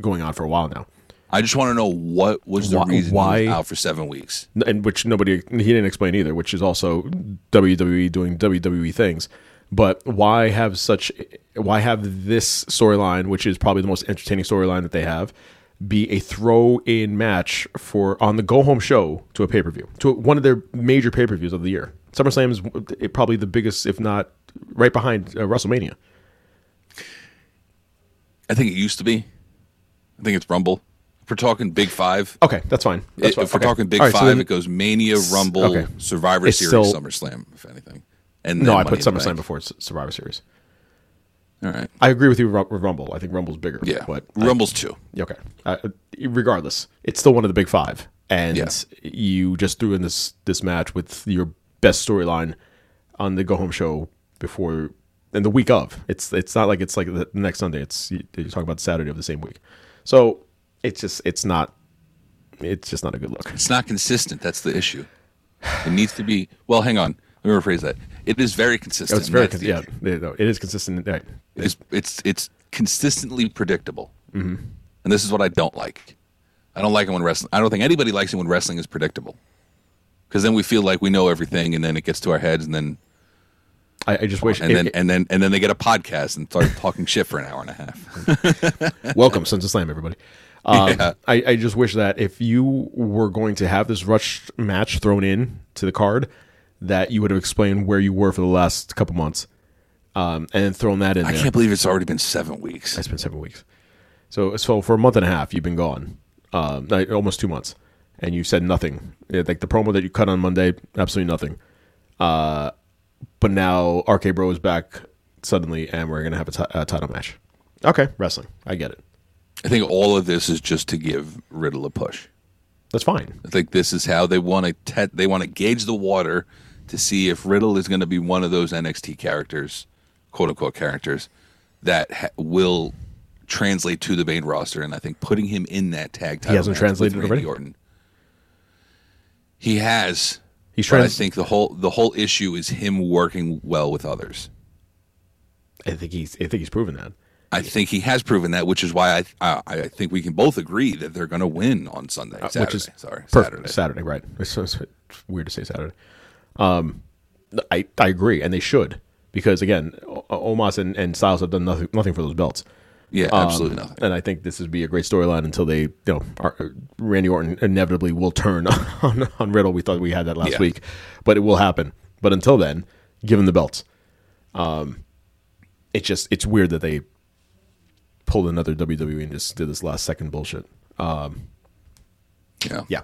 going on for a while now,
I just want to know what was the
Why-
reason
why-
out for seven weeks.
and which nobody he didn't explain either. Which is also WWE doing WWE things. But why have such? Why have this storyline, which is probably the most entertaining storyline that they have, be a throw-in match for on the go-home show to a pay-per-view to one of their major pay-per-views of the year? SummerSlam is probably the biggest, if not right behind uh, WrestleMania.
I think it used to be. I think it's Rumble. If we're talking Big Five,
Okay, that's fine. That's
if
fine.
we're
Okay.
talking Big
All right, so
Five,
then-
it goes Mania, Rumble,
okay.
Survivor
It's
Series,
still-
SummerSlam, if anything. And
no,
then
I
Money
put
in the
SummerSlam
Bank.
before S- Survivor Series.
All right.
I agree with you with Rumble. I think Rumble's bigger.
Yeah.
but
Rumble's two.
Okay. Uh, regardless, it's still one of the big five, and
Yeah.
you just threw in this this match with your best storyline on the go home show before and the week of. It's it's not like it's like the next Sunday. It's you- you're talking about Saturday of the same week. So it's just it's not it's just not a good look.
It's not consistent. That's the issue. It needs to be. Well, hang on. Let me rephrase that. It is very consistent.
It's very
That's
con- yeah. yeah, no, It is consistent. Right.
It's it's it's consistently predictable, mm-hmm. and this is what I don't like. I don't like it when wrestling. I don't think anybody likes it when wrestling is predictable, because then we feel like we know everything, and then it gets to our heads, and then
I, I just wish.
and
it-
then
it-
and then and then they get a podcast and start talking shit for an hour and a half.
welcome Sons of Slam, everybody. Um,
Yeah.
I, I just wish that if you were going to have this rush match thrown in to the card, that you would have explained where you were for the last couple months, um, and then thrown that in
I
there.
can't believe it's already been seven weeks.
It's been seven weeks. So, so for a month and a half, you've been gone, um, almost two months, and you said nothing. Yeah, Like the promo that you cut on Monday, absolutely nothing. Uh, but now RK Bro is back suddenly, and we're gonna have a ti- a title match. Okay, wrestling, I get it.
I think all of this is just to give Riddle a push.
That's fine.
I think this is how they want to te- they want to gauge the water to see if Riddle is going to be one of those NXT characters, quote unquote characters, that ha- will translate to the main roster. And I think putting him in that tag title
he
hasn't
translated
with
already?
Orton, he has.
He's
but I think the whole the whole issue is him working well with others.
I think he's. I think he's proven that.
I think he has proven that, which is why I I, I think we can both agree that they're going to win on Sunday, Saturday.
Uh, which is
sorry, Saturday.
Saturday, right? It's, it's weird to say Saturday. Um, I I agree, and they should because again, O- Omos and, and Styles have done nothing nothing for those belts.
Yeah,
Um,
absolutely nothing.
And I think this would be a great storyline until they, you know, are, Randy Orton inevitably will turn on, on Riddle. We thought we had that last
Yeah.
week, but it will happen. But until then, give him the belts. Um, it's just it's weird that they pulled another WWE and just did this last second bullshit.
Yeah.
Yeah.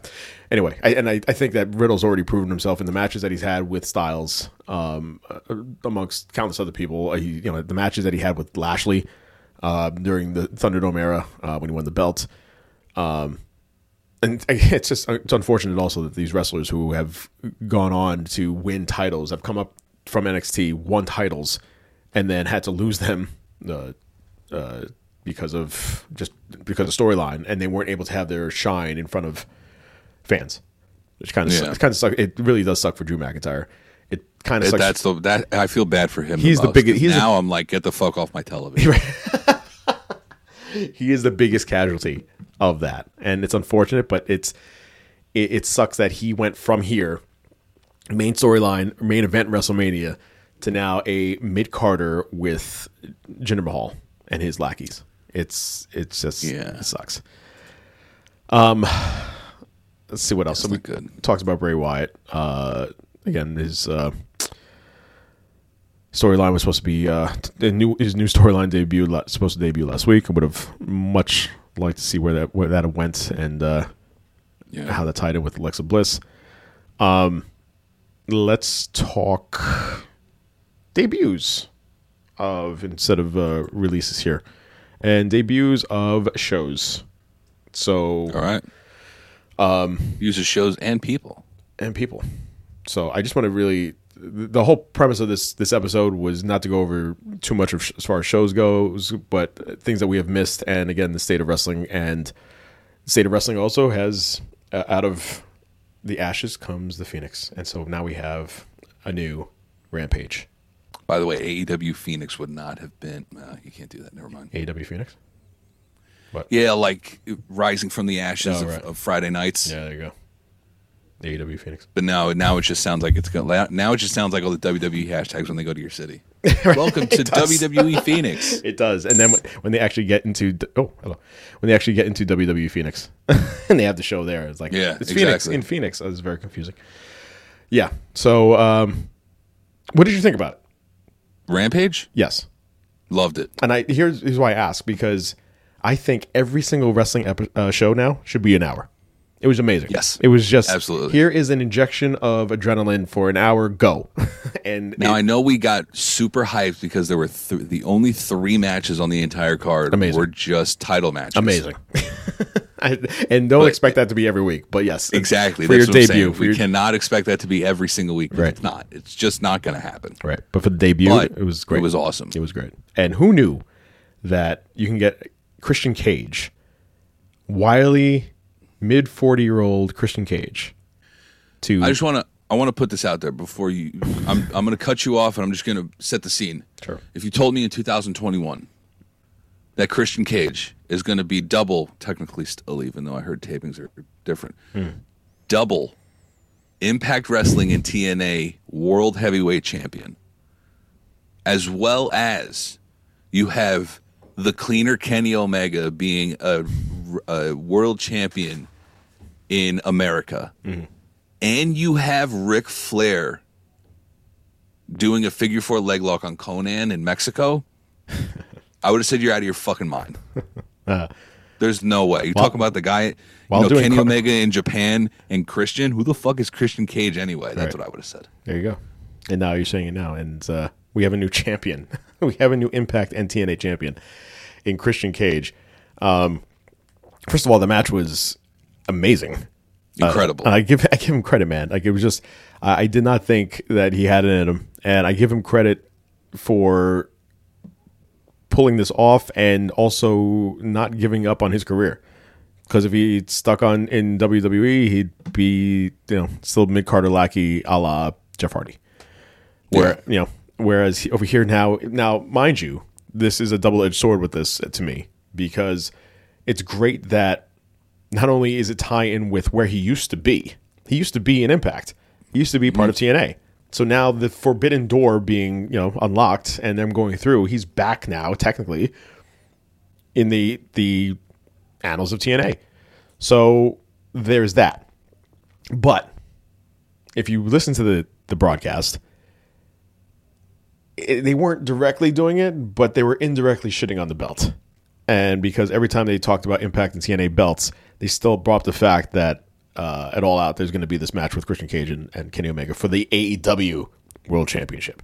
Anyway, I, and I, I think that Riddle's already proven himself in the matches that he's had with Styles, um, uh, amongst countless other people. Uh, He, you know, the matches that he had with Lashley uh, during the Thunderdome era uh, when he won the belt. Um, and it's just it's unfortunate also that these wrestlers who have gone on to win titles have come up from NXT, won titles, and then had to lose them uh, uh, because of just because of storyline, and they weren't able to have their shine in front of fans, which kind of
Yeah.
it kind of suck. It really does suck for Drew McIntyre. It kind of sucks.
that's the that I feel bad for him.
He's the
most,
biggest- he's the-
now I'm like, get the fuck off my television.
he is the biggest casualty of that, and it's unfortunate, but it's it, it sucks that he went from here, main storyline, main event WrestleMania, to now a mid carder with Jinder Mahal and his lackeys. It's it's just
Yeah.
it sucks. Um, let's see what else. So we
good.
talked about Bray Wyatt. Uh, again, his uh, storyline was supposed to be uh, the new his new storyline debuted supposed to debut last week. I would have much liked to see where that where that went and uh,
Yeah.
how that tied in with Alexa Bliss. Um, let's talk debuts of instead of uh, releases here, and debuts of shows. So
All right. Um, uses shows and people.
and people. So I just want to really the whole premise of this this episode was not to go over too much of sh- as far as shows goes, but things that we have missed, and again the state of wrestling and state of wrestling also has uh, out of the ashes comes the phoenix, and so now we have a new rampage.
By the way, AEW Phoenix would not have been. Uh, you can't do that. Never mind.
AW Phoenix. What?
Yeah, like rising from the ashes
Oh,
of,
right.
of Friday nights.
Yeah, there you go. The AW Phoenix.
But now, now it just sounds like it's going. Now it just sounds like all the WWE hashtags when they go to your city. Welcome to WWE Phoenix.
It does, and then when- they actually get into oh hello, when they actually get into WWE Phoenix, and they have the show there, it's like
Yeah,
it's Phoenix in Phoenix. It's very confusing. Yeah. So, um, what did you think about it?
Rampage,
Yes,
loved it.
and I here's, here's why I ask because I think every single wrestling epi- uh, show now should be an hour. It was amazing.
Yes.
it was just
Absolutely.
Here is an injection of adrenaline for an hour. Go, and
Now
it-
I know we got super hyped because there were th- the only three matches on the entire card
Amazing.
were just title matches.
amazing. I- and don't
But-
expect that to be every week, but yes,
Exactly.
for
That's
your debut. for
We
your-
cannot expect that to be every single week.
Right.
It's not. It's just not going to happen.
Right. But for the debut,
But
it was great.
it was awesome.
It was great. And who knew that you can get Christian Cage, wily, mid 40 year old Christian Cage, to.
I just want to. I want to put this out there before you. I'm. I'm going to cut you off, and I'm just going to set the scene.
Sure.
If you told me in 2021 that Christian Cage is going to be double, technically still, even though I heard tapings are different,
Hmm.
double Impact Wrestling and TNA World Heavyweight Champion, as well as you have the cleaner Kenny Omega being a, a world champion in America, and you have Ric Flair doing a figure four leg lock on Konnan in Mexico, I would have said you're out of your fucking mind. There's no way. You talk about the guy, you know,
doing
Kenny Omega in Japan and Christian. Who the fuck is Christian Cage anyway? That's
Right.
what I would have said.
There you go. And now you're saying it now, and uh, we have a new champion. we have a new Impact and TNA champion in Christian Cage. Um, first of all, the match was amazing.
Incredible.
Uh, I give I give him credit, man. Like it was just I I did not think that he had it in him, and I give him credit for pulling this off and also not giving up on his career. Because if he stuck on in WWE, he'd be you know still mid carder lackey a la Jeff Hardy. Where you know, whereas he- over here now, now mind you, this is a double edged sword with this to me because it's great that not only is it tie in with where he used to be, he used to be in Impact, he used to be part mm-hmm. of TNA. So now the forbidden door being you know unlocked and them going through, he's back now technically in the the annals of TNA. So there's that. But if you listen to the the broadcast, it, they weren't directly doing it, but they were indirectly shitting on the belt. And because every time they talked about Impact and TNA belts, they still brought up the fact that uh, at All Out, there's going to be this match with Christian Cage and, and Kenny Omega for the AEW World Championship.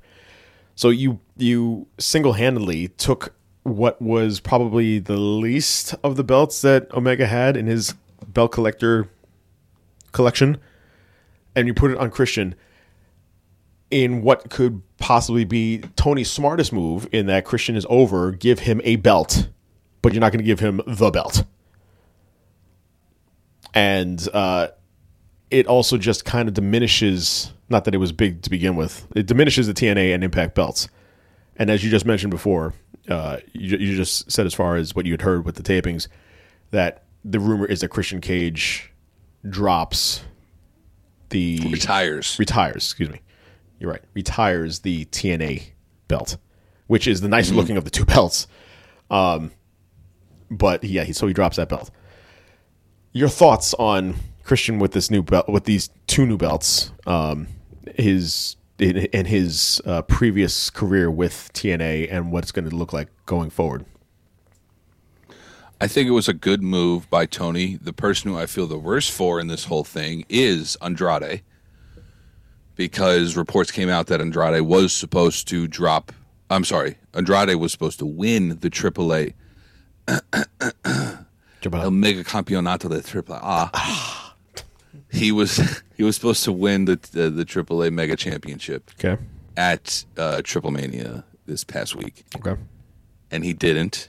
So you you single handedly took what was probably the least of the belts that Omega had in his belt collector collection, and you put it on Christian in what could possibly be Tony's smartest move in that Christian is over, give him a belt, but you're not going to give him the belt. And uh, it also just kind of diminishes, not that it was big to begin with, it diminishes the TNA and Impact belts. And as you just mentioned before, uh, you, you just said as far as what you had heard with the tapings, that the rumor is that Christian Cage drops the
Retires.
retires. Excuse me. You're right. Retires the TNA belt, which is the nicer looking of the two belts. Um, but yeah, he, so he drops that belt. Your thoughts on Christian with this new belt, with these two new belts, um, his and his uh, previous career with TNA, and what it's going to look like going forward.
I think it was a good move by Tony. The person who I feel the worst for in this whole thing is Andrade, because reports came out that Andrade was supposed to drop. I'm sorry, Andrade was supposed to win the AAA El Mega Campeonato de Triple A. he was he was supposed to win the the, the AAA Mega Championship
Okay.
at uh, Triple Mania this past week,
Okay.
and he didn't.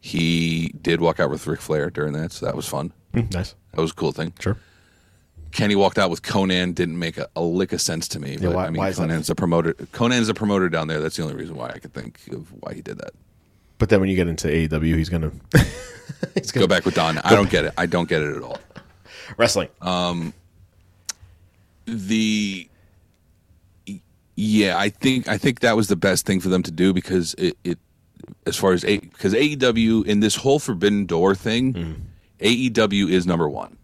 He did walk out with Ric Flair during that, so that was fun.
Mm, nice.
That was a cool thing.
Sure.
Kenny walked out with Konnan didn't make a, a lick of sense to me. But
why-
I mean,
why that?
Konnan's a promoter. Konnan's a promoter down there. That's the only reason why I could think of why he did that.
But then when you get into AEW, he's gonna he's
Go
gonna go
back with Don. I don't get it. I don't get it at all.
wrestling.
Um, the yeah, I think I think that was the best thing for them to do because it, it as far as a because AEW in this whole Forbidden Door thing, AEW is number one.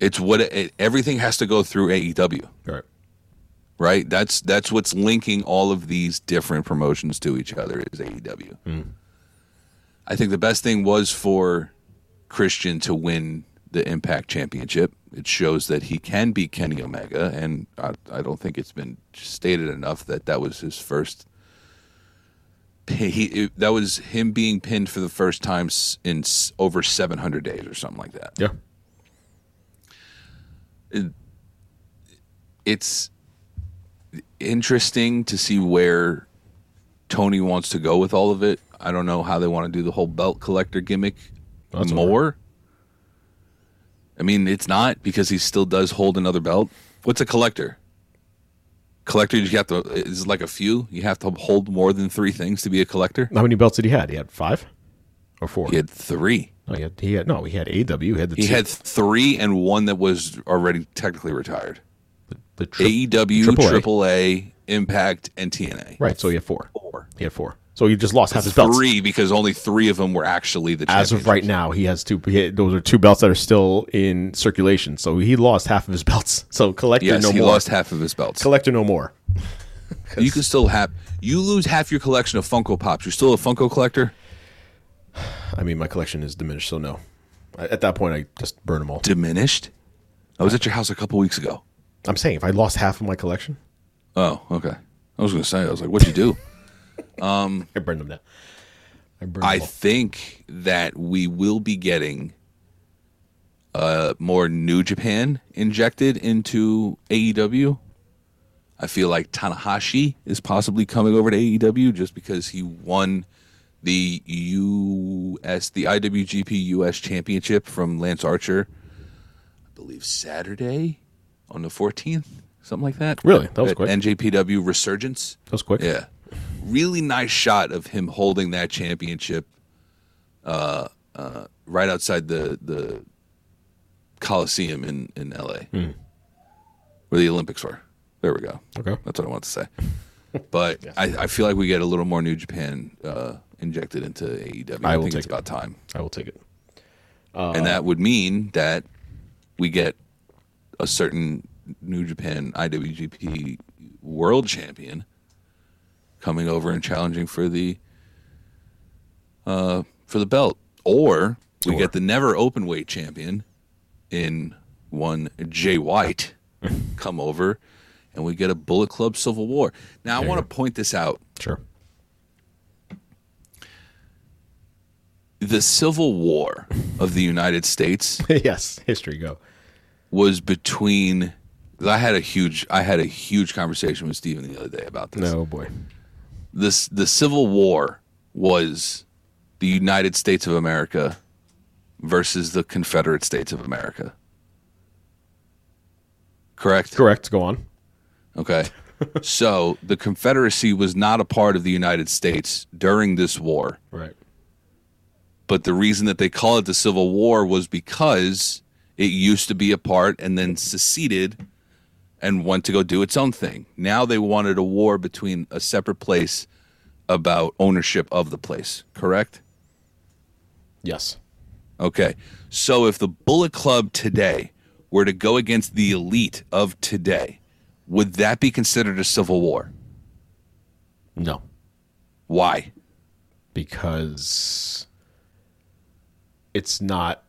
It's what it, everything has to go through AEW,
All right.
Right? That's that's what's linking all of these different promotions to each other is AEW. Hmm. I think the best thing was for Christian to win the Impact Championship. It shows that he can beat Kenny Omega, and I, I don't think it's been stated enough that that was his first. He it, that was him being pinned for the first time in s- over 700 days or something like that.
Yeah.
It's interesting to see where Tony wants to go with all of it. I don't know how they want to do the whole belt collector gimmick
That's
more. I mean, it's not because he still does hold another belt. What's a collector? Collector, you have to is like a few. You have to hold more than three things to be a collector.
How many belts did he had? He had five or four.
He had three.
no, he had, he had no. He had AEW. He had the
He
two-
had three and one that was already technically retired.
The tri-
AEW,
AAA.
AAA, Impact, and TNA.
Right. So he had four.
Four.
He had four. So he just lost half his belts.
Three because only three of them were actually the
As of right now, he has two. He, those are two belts that are still in circulation. So he lost half of his belts. So collector
Yes,
no
he
more.
lost half of his belts.
collector no more.
You can still have you lose half your collection of Funko Pops. You're still a Funko collector.
I mean, my collection is diminished, so no. At that point, I just burn them all.
Diminished. I was at your house a couple weeks ago.
I'm saying if I lost half of my collection,
Oh, okay. I was gonna say. I was like, "What'd you do?"
I burned them down. I burn
I
them all.
think that we will be getting uh, more New Japan injected into AEW. I feel like Tanahashi is possibly coming over to AEW just because he won the US, the IWGP US Championship from Lance Archer. I believe Saturday on the 14th, something like that.
Really? That was
At
quick.
NJPW Resurgence.
That was quick.
Yeah. Really nice shot of him holding that championship uh, uh, right outside the, the Coliseum in, in LA
Hmm.
where the Olympics were. There we go.
Okay.
That's what I want to say. But I, I feel like we get a little more New Japan uh, injected into AEW.
I
I,
will
think
take
it's
it.
about time.
I will take it.
and that would mean that we get a certain New Japan IWGP World Champion coming over and challenging for the uh, for the belt, or we
Or-
get the never open weight champion in one Jay White come over, and we get a Bullet Club Civil War. Now, I want to point this out.
Sure.
The Civil War of the United States
yes. History go.
Was between I had a huge I had a huge conversation with Steven the other day about this.
No boy.
This the Civil War was the United States of America versus the Confederate States of America. Correct?
Correct. Go on.
Okay. so the Confederacy was not a part of the United States during this war.
Right.
But the reason that they call it the Civil War was because it used to be a part and then seceded and went to go do its own thing. Now they wanted a war between a separate place about ownership of the place, correct?
Yes.
Okay. So if the Bullet Club today were to go against the elite of today, would that be considered a civil war?
No.
Why?
Because it's not.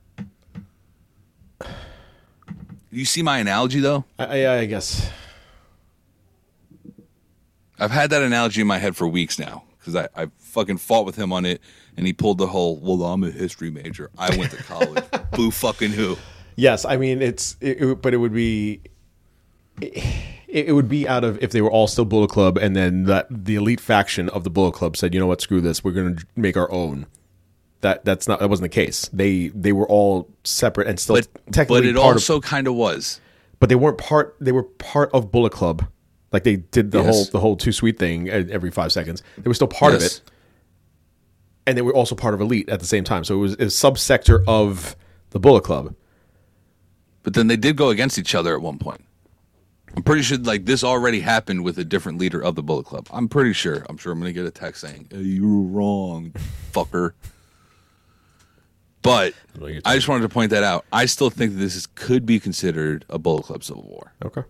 You see my analogy though?
I, I, I guess.
I've had that analogy in my head for weeks now because I, I fucking fought with him on it and he pulled the whole, well, I'm a history major. I went to college. Boo fucking who?
Yes. I mean, it's. It, it, but it would be. It, it would be out of if they were all still Bullet Club, and then that the elite faction of the Bullet Club said, "You know what? Screw this. We're going to make our own." That that's not that wasn't the case. They they were all separate and still
But,
technically
but it also kind of was.
But they weren't part. They were part of Bullet Club. Like they did the
Yes.
whole the whole too sweet thing every five seconds. They were still part of it, and they were also part of Elite at the same time. So it was a subsector of the Bullet Club.
But then they did go against each other at one point. I'm pretty sure like this already happened with a different leader of the Bullet Club. I'm pretty sure. I'm sure I'm going to get a text saying, "You were wrong, fucker." But I just wanted to point that out. I still think that this is, could be considered a Bullet Club civil war.
Okay.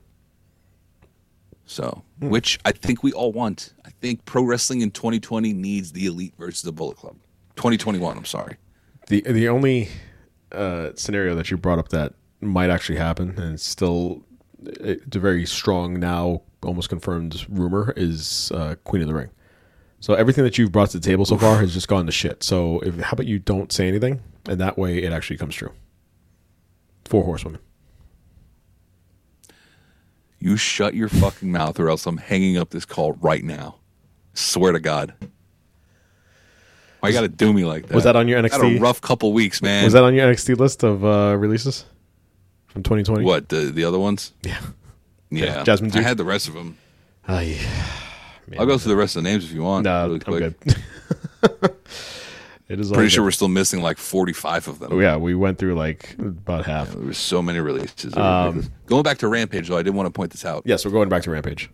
So,
Hmm.
which I think we all want. I think pro wrestling in 2020 needs the Elite versus the Bullet Club. 2021. I'm sorry.
The the only uh, scenario that you brought up that might actually happen, and it's still it's a very strong now, almost confirmed rumor, is uh, Queen of the Ring. So everything that you've brought to the table so far has just gone to shit. So if, how about you don't say anything, and that way it actually comes true. Four horsewomen.
You shut your fucking mouth, or else I'm hanging up this call right now. Swear to God. Why you got to do me like that?
Was that on your
NXT? had a rough couple weeks, man.
Was that on your NXT list of uh, releases from 2020?
what the the other ones?
Yeah.
Yeah,
Jasmine
I had the rest of them.
Ay,
I'll go through the rest of the names if you want.
no,
really
I'm good. it is
Pretty sure
good.
we're still missing like 45 of them.
Oh, yeah, we went through like about half.
There were so many releases.
Um.
Going back to Rampage, though, I did want to point this out.
Yes, we're going back to Rampage.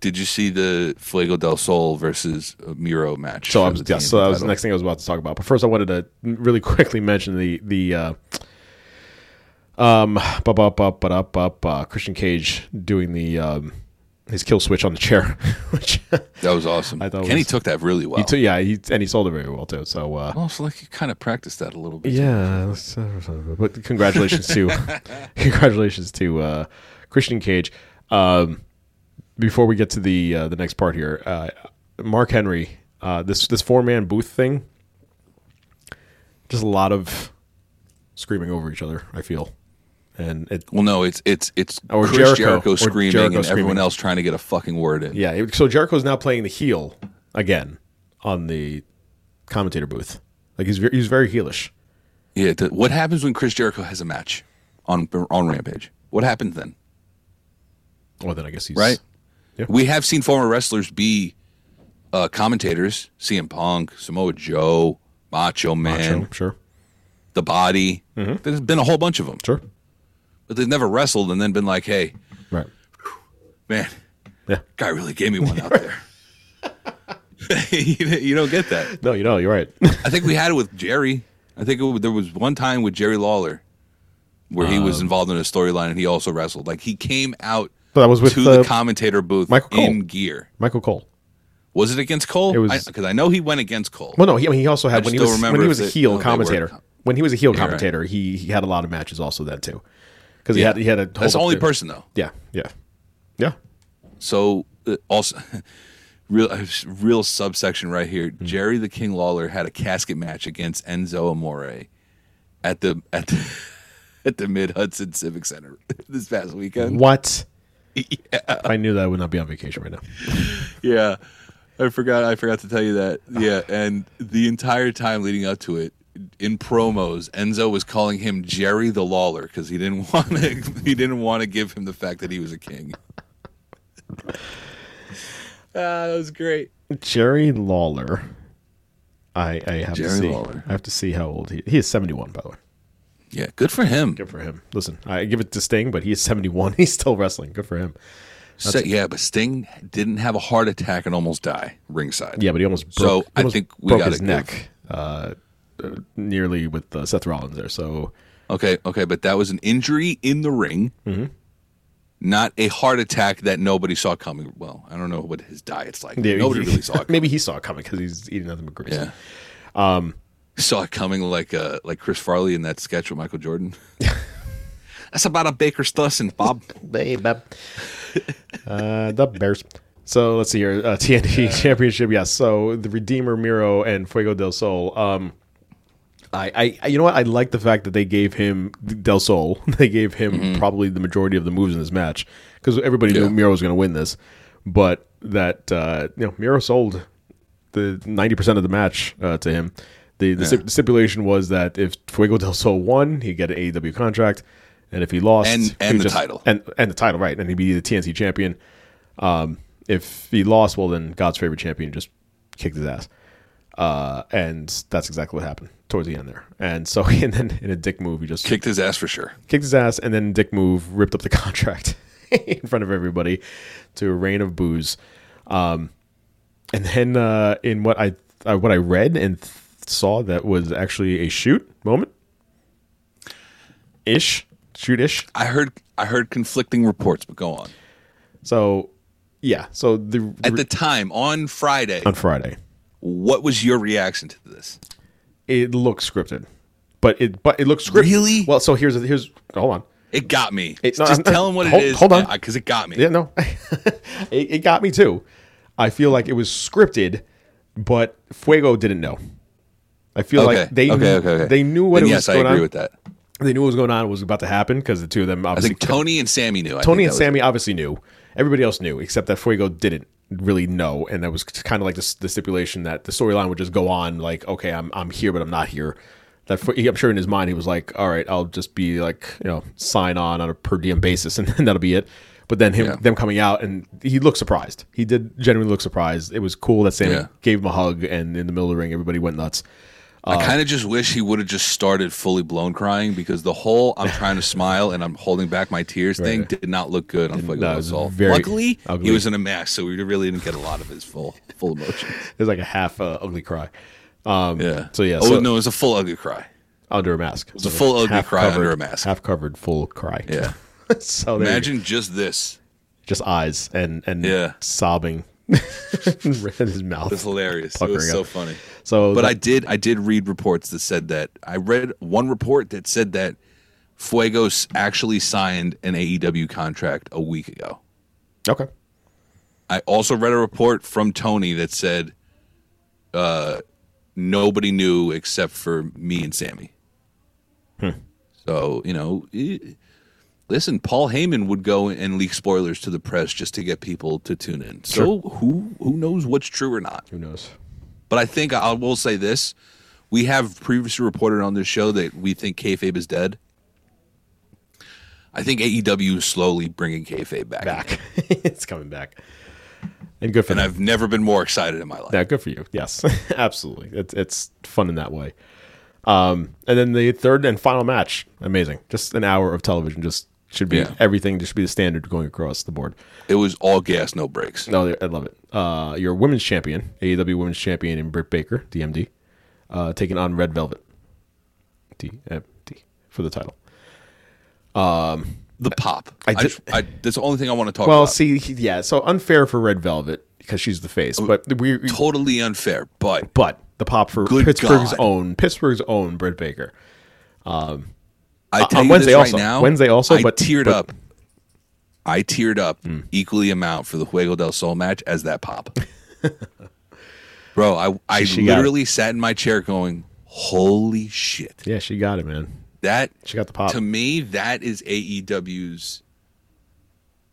Did you see the Fuego del Sol versus Miro match?
So I was yeah, so that was the next thing I was about to talk about. But first, I wanted to really quickly mention the the uh, um up up up up up uh, Christian Cage doing the um his kill switch on the chair, which
That was awesome.
I thought
Kenny
was-
took that really well.
he took yeah he and he sold it very well too. So uh,
Well, so like he kind of practiced that a little bit.
yeah, that's- but congratulations to congratulations to uh, Christian Cage. Um, before we get to the uh, the next part here, uh, Mark Henry, uh, this this four man booth thing, just a lot of screaming over each other. I feel, and it
Well, no, it's it's it's
Or
Chris
Jericho.
Jericho, screaming
Jericho
and everyone else trying to get a fucking word in.
yeah. so Jericho's now playing the heel again on the commentator booth. Like he's he's very heelish.
Yeah. th- what happens when Chris Jericho has a match on on Rampage? What happens then?
Well, then I guess he's
Right.
Yeah.
We have seen former wrestlers be uh, commentators: CM Punk, Samoa Joe, Macho Man,
Macho, sure,
The Body. There's been a whole bunch of them,
sure,
but they've never wrestled and then been like, "Hey,
right,
man,
yeah.
guy really gave me one out there." you you don't get that.
No, you know, you're right.
I think we had it with Jerry. I think it, there was one time with Jerry Lawler where he
Um,
was involved in a storyline and he also wrestled. Like he came out
But that was with,
to the
uh,
commentator booth
Michael Cole.
in gear.
Michael Cole.
Was it against Cole?
It was-
because I, know he went against Cole.
Well, no, he, I mean, he also had when he was
don't
when he was a heel commentator. When he was a heel commentator, he, he had a lot of matches also then too, because he
Yeah.
had he had a
That's the only person though.
Yeah, yeah, yeah.
So uh, also, real real subsection right here.
Hmm.
Jerry the King Lawler had a casket match against Enzo Amore at the at the at the Mid Hudson Civic Center this past weekend.
What? I knew that I would not be on vacation right now.
Yeah, I forgot. I forgot to tell you that. Yeah, and the entire time leading up to it, in promos, Enzo was calling him Jerry the Lawler because he didn't want to. He didn't want to give him the fact that he was a king. Ah, that was great.
Jerry Lawler. I I have
Jerry
to see.
Lawler.
I have to see how old he. He is seventy one, by the way.
Yeah, good for him.
Good for him. Listen, I give it to Sting, but he is seventy one. He's still wrestling. Good for him.
So, yeah, but Sting didn't have a heart attack and almost die ringside.
Yeah, but he almost
So,
broke, he
I
almost
think we
broke
gotta
his neck uh, uh, nearly with uh, Seth Rollins there. So
Okay, okay, but that was an injury in the ring,
Mm-hmm.
not a heart attack that nobody saw coming. Well, I don't know what his diet's like.
yeah,
nobody
he-
really saw it.
Maybe he saw it coming because he's eating nothing but grease.
Yeah. Um, saw it coming like uh like Chris Farley in that sketch with Michael Jordan. That's about a baker's dozen, Bob.
Babe. uh, the Bears. So let's see here. Uh, TNT Championship. Yes. So the Redeemer, Miro, and Fuego del Sol. Um, I, I, you know what? I like the fact that they gave him Del Sol. They gave him probably the majority of the moves in this match because everybody
Yeah.
knew Miro was going to win this. But that uh, you know, Miro sold the ninety percent of the match uh, to him. The, the stip- stipulation was that if Fuego del Sol won, he'd get an AEW contract, and if he lost,
And- and the
just-
title.
and and the title, right? And he'd be the TNT champion. Um, if he lost, well, then God's favorite champion just kicked his ass. Uh, and that's exactly what happened towards the end there. And so, and then in a dick move, he just
Kicked his ass for sure.
kicked his ass, and then dick move ripped up the contract in front of everybody to a rain of booze. Um, and then uh, in what I uh, what I read and th- saw that was actually a shoot moment, ish, shoot ish.
I heard I heard conflicting reports, but go on.
So yeah, so the,
At the time on Friday,
on Friday.
what was your reaction to this?
It looks scripted, but it but it looks scripted.
Really?
Well, so here's here's hold on.
It got me.
It- no,
Just
I'm-
tell him what
hold-
it is.
hold on.
because it got me.
Yeah, no, it, it got me too. I feel like it was scripted, but Fuego didn't know. I feel
Okay.
like they
okay,
knew,
okay, okay.
they knew what
Then
it
yes,
was going
I agree
on.
with that.
They knew what was going on was about to happen because the two of them
I
obviously
think Tony and Sammy knew. I
Tony and Sammy obviously knew. Everybody else knew, except that Fuego didn't really know, and that was kind of like the, the stipulation that the storyline would just go on. Like, okay, I'm I'm here, but I'm not here. That Fu- I'm sure in his mind he was like, all right, I'll just be like, you know, sign on on a per diem basis, and, then that'll be it. But then him
Yeah.
them coming out, and he looked surprised. He did genuinely look surprised. It was cool that Sammy
Yeah.
gave him a hug, and in the middle of the ring, everybody went nuts.
I kind of just wish he would have just started fully blown crying because the whole I'm trying to smile and I'm holding back my tears thing
Right.
did not look good on Fuego
no, it.
Luckily,
ugly.
he was in a mask, so we really didn't get a lot of his full full emotions.
was like a half uh, ugly cry. Um,
Yeah.
So yeah.
Oh
so
no, it was a full ugly cry.
under a mask. It
was a full ugly cry under a mask.
Half covered, full cry.
Yeah.
so
Imagine just this,
just eyes and and
Yeah.
sobbing in his mouth.
It's hilarious. It was so
up.
funny.
So,
But
that-
I did I did read reports that said that I read one report that said that Fuegos actually signed an AEW contract a week ago.
okay.
I also read a report from Tony that said uh, nobody knew except for me and Sammy. Hmm. So you know, it, listen, Paul Heyman would go and leak spoilers to the press just to get people to tune in. So who who knows what's true or not?
Who knows?
But I think I will say this: we have previously reported on this show that we think kayfabe is dead. I think AEW is slowly bringing kayfabe back.
Back. it's coming back. And good for
and
them.
I've never been more excited in my life.
Yeah, good for you. Yes, absolutely. It's it's fun in that way. Um, and then the third and final match, amazing. Just an hour of television. Just should be
Yeah.
everything. Just should be the standard going across the board.
It was all gas, no brakes.
No, I love it. Uh, your women's champion, AEW women's champion, in Britt Baker, DMD, uh, taking on Red Velvet, DMD for the title.
The pop.
I
I,
did-
I, that's the only thing I want to talk about.
Well,
about.
see, yeah, so unfair for Red Velvet because she's the face, but we,
totally unfair, but
but the pop for Pittsburgh's
God.
own Pittsburgh's own Britt Baker.
I
Uh,
tell
on
you
Wednesday
this
also.
right now.
Wednesday also,
I
but-
teared
but-
up. I teared up
Hmm.
equally amount for the Fuego del Sol match as that pop. Bro, I I
she
literally sat in my chair going, "Holy shit!"
Yeah, she got it, man.
That
She got the pop.
to me, that is AEW's.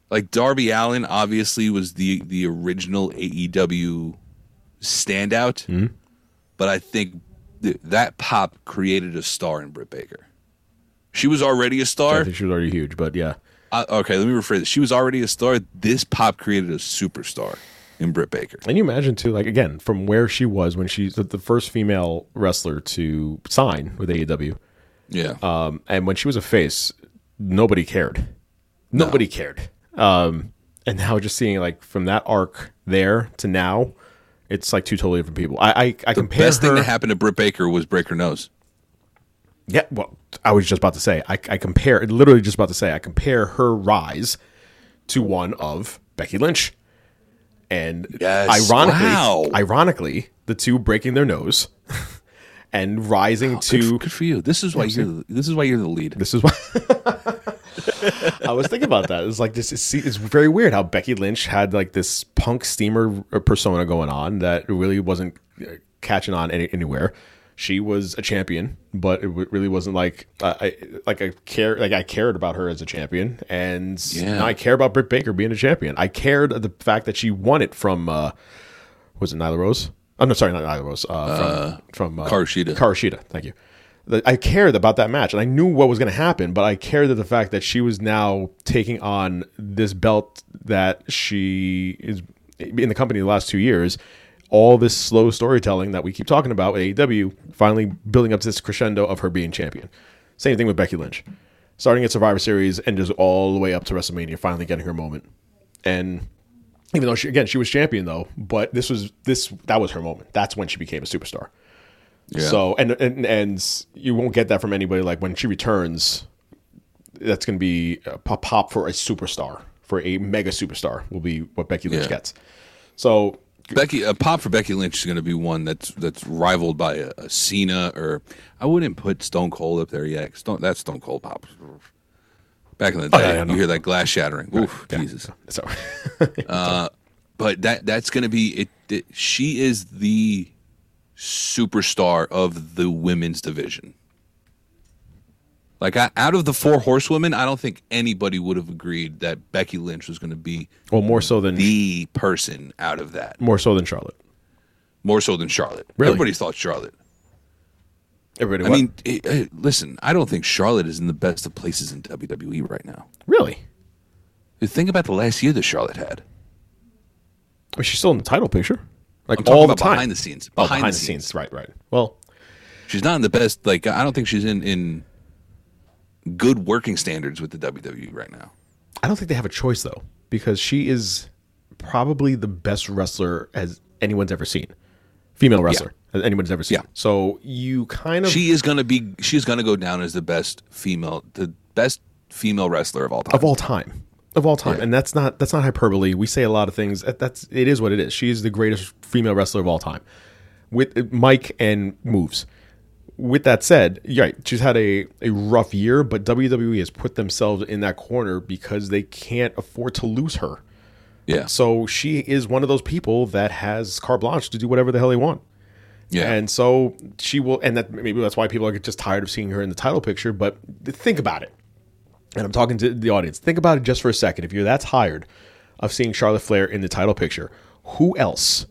Like Darby Allin, obviously was the the original AEW standout,
Mm-hmm.
but I think th- that pop created a star in Britt Baker. She was already a star.
I think she was already huge, but yeah,
Uh, okay, let me rephrase it. She was already a star. This pop created a superstar in Britt Baker.
And you imagine too, like again, from where she was when she's the, first female wrestler to sign with AEW,
Yeah,
um, and when she was a face, nobody cared. Nobody cared. Um, and now just seeing like from that arc there to now, it's like two totally different people. I I, I
the
compare
best
her.
thing that happened to Britt Baker was break her nose.
Yeah, well, I was just about to say, I, I compare, literally just about to say, I compare her rise to one of Becky Lynch. And
Yes,
ironically,
wow.
ironically, the two breaking their nose and rising
Good,
to
f- good for you. This is why you're. This is why you're the lead.
this is why I was thinking about that. It's like this is it's very weird how Becky Lynch had like this punk steamer persona going on that really wasn't uh, catching on any, anywhere. She was a champion, but it w- really wasn't like uh, I like I care like I cared about her as a champion, and
Yeah.
now I care about Britt Baker being a champion. I cared the fact that she won it from uh, was it Nyla Rose? Oh no, sorry, not Nyla Rose. Uh, from uh, from uh,
Karashida.
Karashida, thank you. I cared about that match, and I knew what was going to happen, but I cared that the fact that she was now taking on this belt that she is in the company the last two years. All this slow storytelling that we keep talking about with AEW, finally building up to this crescendo of her being champion. Same thing with Becky Lynch, starting at Survivor Series and just all the way up to WrestleMania, finally getting her moment. And even though she again she was champion though, but this was this that was her moment. That's when she became a superstar.
Yeah.
So and, and and you won't get that from anybody. Like when she returns, that's going to be a pop pop for a superstar, for a mega superstar will be what Becky Lynch
Yeah.
gets. So
Becky, a pop for Becky Lynch is going to be one that's that's rivaled by a, a Cena or I wouldn't put Stone Cold up there yet. Stone, that's Stone Cold pop. Back in the oh, day,
Oh, yeah, yeah, no.
you hear that glass shattering. Oof, Jesus.
so uh,
But that that's going to be it, it. She is the superstar of the women's division. Like I, out of the four horsewomen, I don't think anybody would have agreed that Becky Lynch was going to be
well more so than
the person out of that.
more so than Charlotte.
More so than Charlotte.
Really?
Everybody thought Charlotte.
Everybody,
I
what?
mean, eh, eh, listen, I don't think Charlotte is in the best of places in WWE right now.
really?
Think about the last year that Charlotte had.
Well, she's still in the title picture, like
I'm
all the
about
time
behind the scenes.
Oh,
Behind,
behind,
the,
the
scenes.
scenes. right? Right. Well,
She's not in the best. Like I don't think she's in in good working standards with the WWE right now.
I don't think they have a choice though, because she is probably the best wrestler as anyone's ever seen, female wrestler as anyone's ever seen.
Yeah.
So you kind of
She is gonna be. She's gonna go down as the best female, the best female wrestler of all time.
of all time of all time
Yeah.
and that's not that's not hyperbole we say a lot of things that's it is what it is she is the greatest female wrestler of all time with uh, mike and moves with that said you're she's had a, a rough year but wwe has put themselves in that corner because they can't afford to lose her
yeah.
so she is one of those people that has carte blanche to do whatever the hell they want
yeah.
and so she will, and that maybe that's why people are just tired of seeing her in the title picture. But think about it. And I'm talking to the audience. Think about it just for a second. If you're that tired of seeing Charlotte Flair in the title picture, who else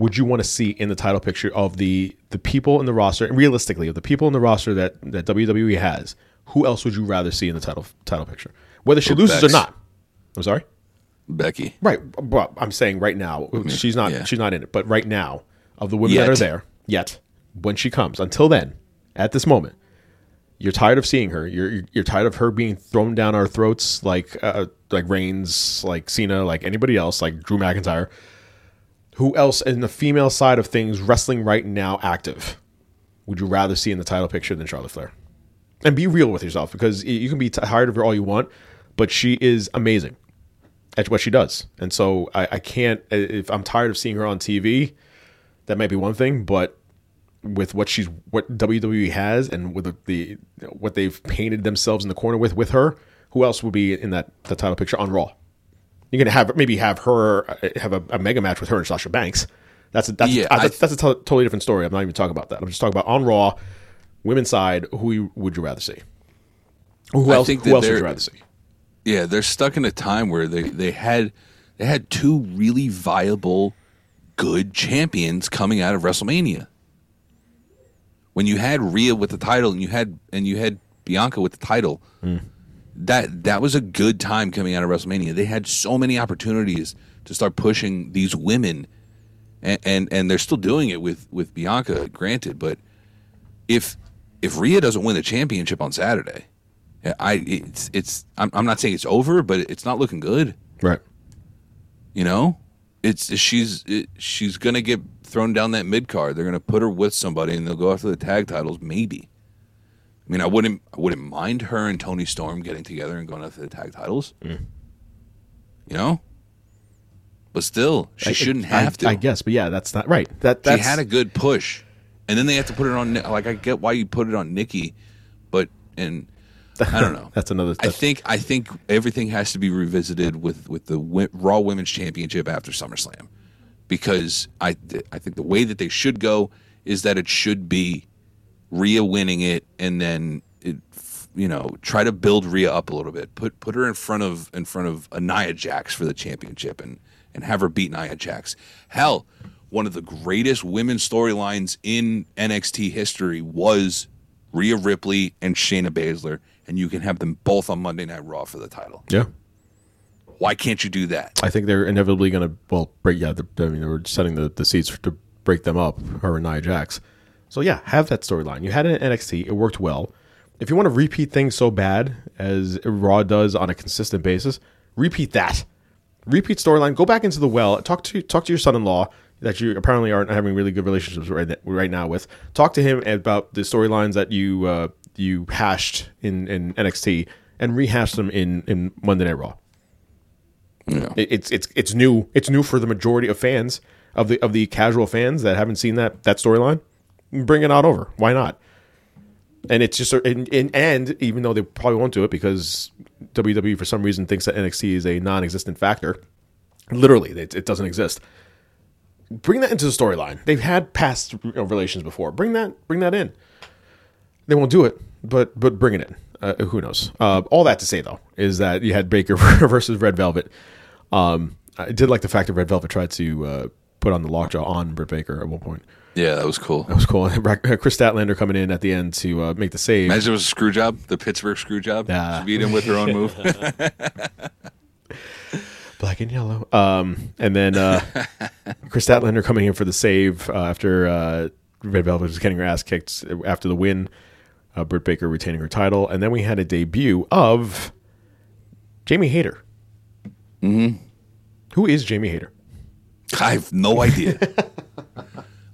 would you want to see in the title picture of the the people in the roster? And realistically, of the people in the roster that that WWE has, who else would you rather see in the title title picture? Whether she
Brooke
loses or not. I'm sorry.
Becky.
Right. Well, I'm saying right now she's not
yeah.
she's not in it, but right now of the women that are there yet when she comes until then at this moment you're tired of seeing her you're you're tired of her being thrown down our throats like uh, like Reigns like Cena like anybody else like Drew McIntyre who else in the female side of things wrestling right now active would you rather see in the title picture than Charlotte Flair and be real with yourself because you can be tired of her all you want but she is amazing at what she does. And so I, I can't, if I'm tired of seeing her on TV, that might be one thing, but with what she's, what WWE has and with the, the what they've painted themselves in the corner with, with her, who else would be in that, the title picture on Raw? You're going to have, maybe have her, uh, have a, a mega match with her and Sasha Banks. That's a, that's,
Yeah,
uh,
I-
that's, that's a totally different story. I'm not even talking about that. I'm just talking about on Raw, women's side, who you- would you rather see? Who else, who else would you rather see?
Yeah, they're stuck in a time where they, they had they had two really viable, good champions coming out of WrestleMania. When you had Rhea with the title and you had and you had Bianca with the title, that that was a good time coming out of WrestleMania. They had so many opportunities to start pushing these women, and and, and they're still doing it with with Bianca, granted. But if if Rhea doesn't win the championship on Saturday, I it's it's I'm, I'm not saying it's over, but it's not looking good.
Right.
You know, it's she's it, she's gonna get thrown down that mid card. They're gonna put her with somebody, and they'll go after the tag titles. Maybe. I mean, I wouldn't I wouldn't mind her and Toni Storm getting together and going after the tag titles. Mm. You know, but still, she
I-
shouldn't
I-
have to.
I guess, but yeah, that's not right. That
she had a good push, and then they have to put it on. Like I get why you put it on Nikki, but and I don't know.
That's another-
I think I think everything has to be revisited with with the wi- Raw Women's Championship after SummerSlam, because I I think the way that they should go is that it should be Rhea winning it, and then it you know try to build Rhea up a little bit. Put put her in front of in front of a Nia Jax for the championship, and and have her beat Nia Jax. Hell, one of the greatest women's storylines in NXT history was Rhea Ripley and Shayna Baszler, and you can have them both on Monday Night Raw for the title.
yeah.
Why can't you do that?
I think they're inevitably going to well break. Yeah, I mean, they were setting the, the seats to break them up. Her and Nia Jax. So yeah, have that storyline. You had it in NXT. It worked well. If you want to repeat things so bad as Raw does on a consistent basis, repeat that. Repeat storyline. Go back into the well. Talk to talk to your son-in-law that you apparently aren't having really good relationships right right now with. Talk to him about the storylines that you uh, you hashed in, in NXT and rehash them in in Monday Night Raw.
Yeah.
It- it's it's it's new. It's new for the majority of fans of the of the casual fans that haven't seen that that storyline. Bring it on over. Why not? And it's just and, and and even though they probably won't do it because WWE for some reason thinks that NXT is a non-existent factor. Literally, it, it doesn't exist. Bring that into the storyline. They've had past you know, relations before. Bring that bring that in. They won't do it, but but bring it in. Uh, who knows? Uh, all that to say though is that you had Baker versus Red Velvet. Um, I did like the fact that Red Velvet tried to uh, put on the lockjaw on Britt Baker at one point.
Yeah, that was cool.
That was cool. Kris Statlander coming in at the end to uh, make the save.
Imagine it was a screw job, the Pittsburgh screw job.
Yeah.
She beat him with her own move.
black and yellow. Um, and then uh, Kris Statlander coming in for the save uh, after uh, Red Velvet was getting her ass kicked after the win. Uh, Britt Baker retaining her title, and then we had a debut of Jamie Hayter. Mm-hmm. is Jamie Hayter?
I have no idea.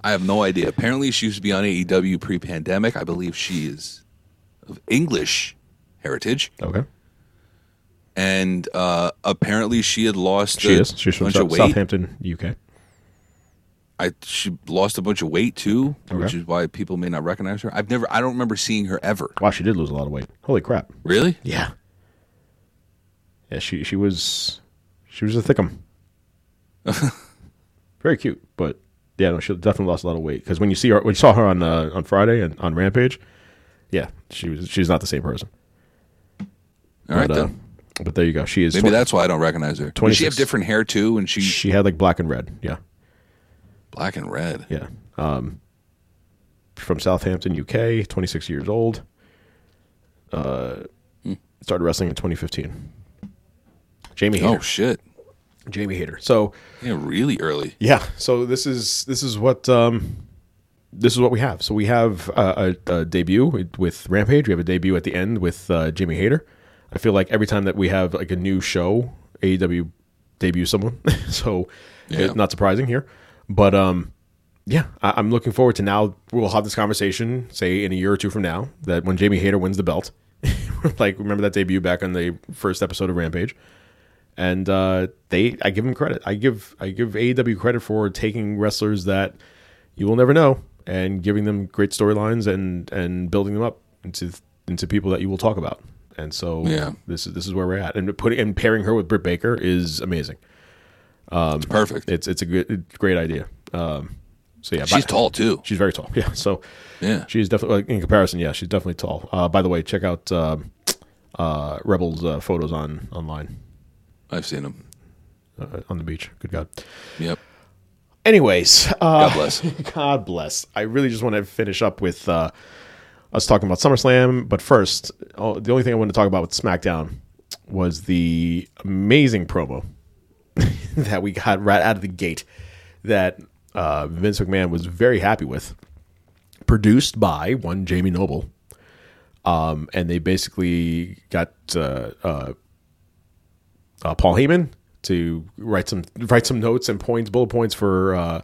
I have no idea. Apparently, she used to be on AEW pre-pandemic. I believe she is of English heritage,
Okay,
and uh, apparently she had lost.
she
a
is. She's from
bunch
South-
weight.
Southampton, UK.
I she lost a bunch of weight too, which is why people may not recognize her. I've never. I don't remember seeing her ever.
Wow, she did lose a lot of weight. Holy crap!
Really?
Yeah, yeah. She she was she was a thickum. Very cute, but yeah, no, she definitely lost a lot of weight. Because when you see her, when you saw her on uh, on Friday and on Rampage, yeah, she was she's not the same person.
All right
but, uh, but there you go. She is.
Maybe
twen-
that's why I don't recognize her. Does she have different hair too? And she
She had like black and red. Yeah,
black and red.
yeah. Um, from Southampton, UK. Twenty six years old. Uh, started wrestling in 2015. Jamie Hayter.
Oh shit!
Jamie Hayter. So
Yeah, really early.
yeah, so this is this is what um, this is what we have. So we have uh, a, a debut with Rampage. We have a debut at the end with uh, Jamie Hayter. I feel like every time that we have like a new show, AEW debut someone. so
Yeah.
it's not surprising here, but um, yeah, I, I'm looking forward to now. We'll have this conversation, say in a year or two from now, that when Jamie Hayter wins the belt, like remember that debut back on the first episode of Rampage and uh, they I give them credit. I give I give AEW credit for taking wrestlers that you will never know and giving them great storylines and and building them up into into people that you will talk about. And so
Yeah.
this is this is where we're at. And putting and pairing her with Britt Baker is amazing.
It's perfect.
It's it's a good great idea. Um, so yeah,
She's
but-
tall too.
She's very tall. Yeah. So
Yeah.
she's definitely in comparison. Yeah, she's definitely tall. Uh, by the way, check out um uh, Rebels uh, photos on online
I've seen them
uh, on the beach. Good God.
Yep.
Anyways, uh,
God bless.
God bless. I really just want to finish up with uh, us talking about SummerSlam. But first, oh, the only thing I want to talk about with SmackDown was the amazing promo that we got right out of the gate that uh, Vince McMahon was very happy with. Produced by one Jamie Noble. Um, and they basically got uh, uh, uh, Paul Heyman to write some write some notes and points, bullet points for uh,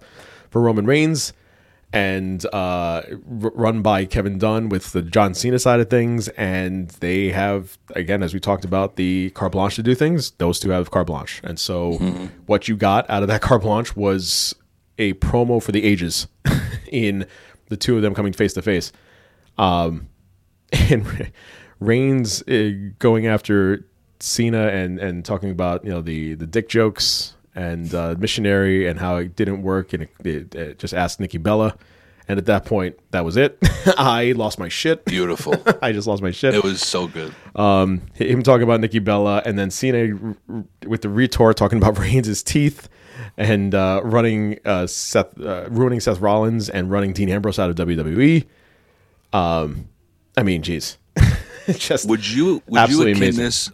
for Roman Reigns, and uh, r- run by Kevin Dunn with the John Cena side of things. And they have again, as we talked about, the carte blanche to do things. Those two have carte blanche, and so what you got out of that carte blanche was a promo for the ages in the two of them coming face to face and Reigns uh, going after Cena and and talking about you know the the dick jokes and uh, missionary and how it didn't work and it, it, it just asked Nikki Bella, and at that point that was it. I lost my shit.
Beautiful.
I just lost my shit.
it was so good.
Him talking about Nikki Bella and then Cena r- r- with the retort talking about Reigns' teeth and uh, running uh, Seth, uh, ruining Seth Rollins and running Dean Ambrose out of WWE. Um, I mean, jeez. just
Would you would you akin
amazing.
this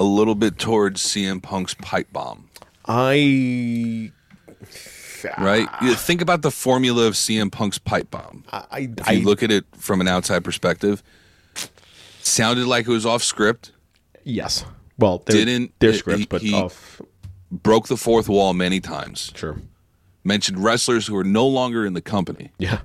a little bit towards CM Punk's pipe bomb?
I
Right? Ah. You think about the formula of CM Punk's pipe bomb.
I I
you look at it from an outside perspective, sounded like it was off script,
yes. Well, they're,
Didn't-
their
he-
scripts, but
he-
off
broke the fourth wall many times,
sure.
mentioned wrestlers who are no longer in the company,
Yeah,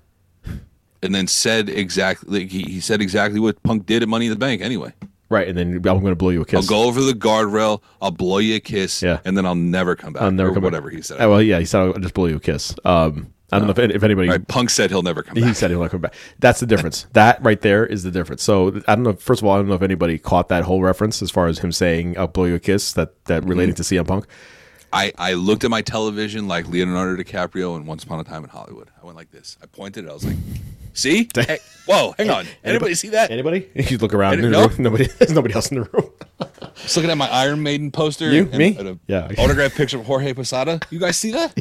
and then said exactly he, he said exactly what Punk did at Money in the Bank anyway.
Right. And then I'm going to blow you a kiss.
I'll go over the guardrail, I'll blow you a kiss,
Yeah.
and then I'll never come back.
I'll never
or
come back.
whatever he said.
Oh, well, yeah, he said I'll just blow you a kiss. Um, I don't know if, uh, if anybody
Right, Punk said he'll never come
He
back.
said he'll not come back. That's the difference. that right there is the difference. So I don't know. First of all, I don't know if anybody caught that whole reference as far as him saying "I'll blow you a kiss." That that mm-hmm. relating to CM Punk.
I, I looked at my television like Leonardo DiCaprio in Once Upon a Time in Hollywood. I went like this. I pointed. I was like, "See? Hey, whoa, hang on. Anybody see that?"
Anybody? You look around.
Any- no?
Nobody. There's nobody else in the room.
Just looking at my Iron Maiden poster.
You?
and,
Me?
and a
Yeah.
autographed picture of Jorge Posada. You guys see that?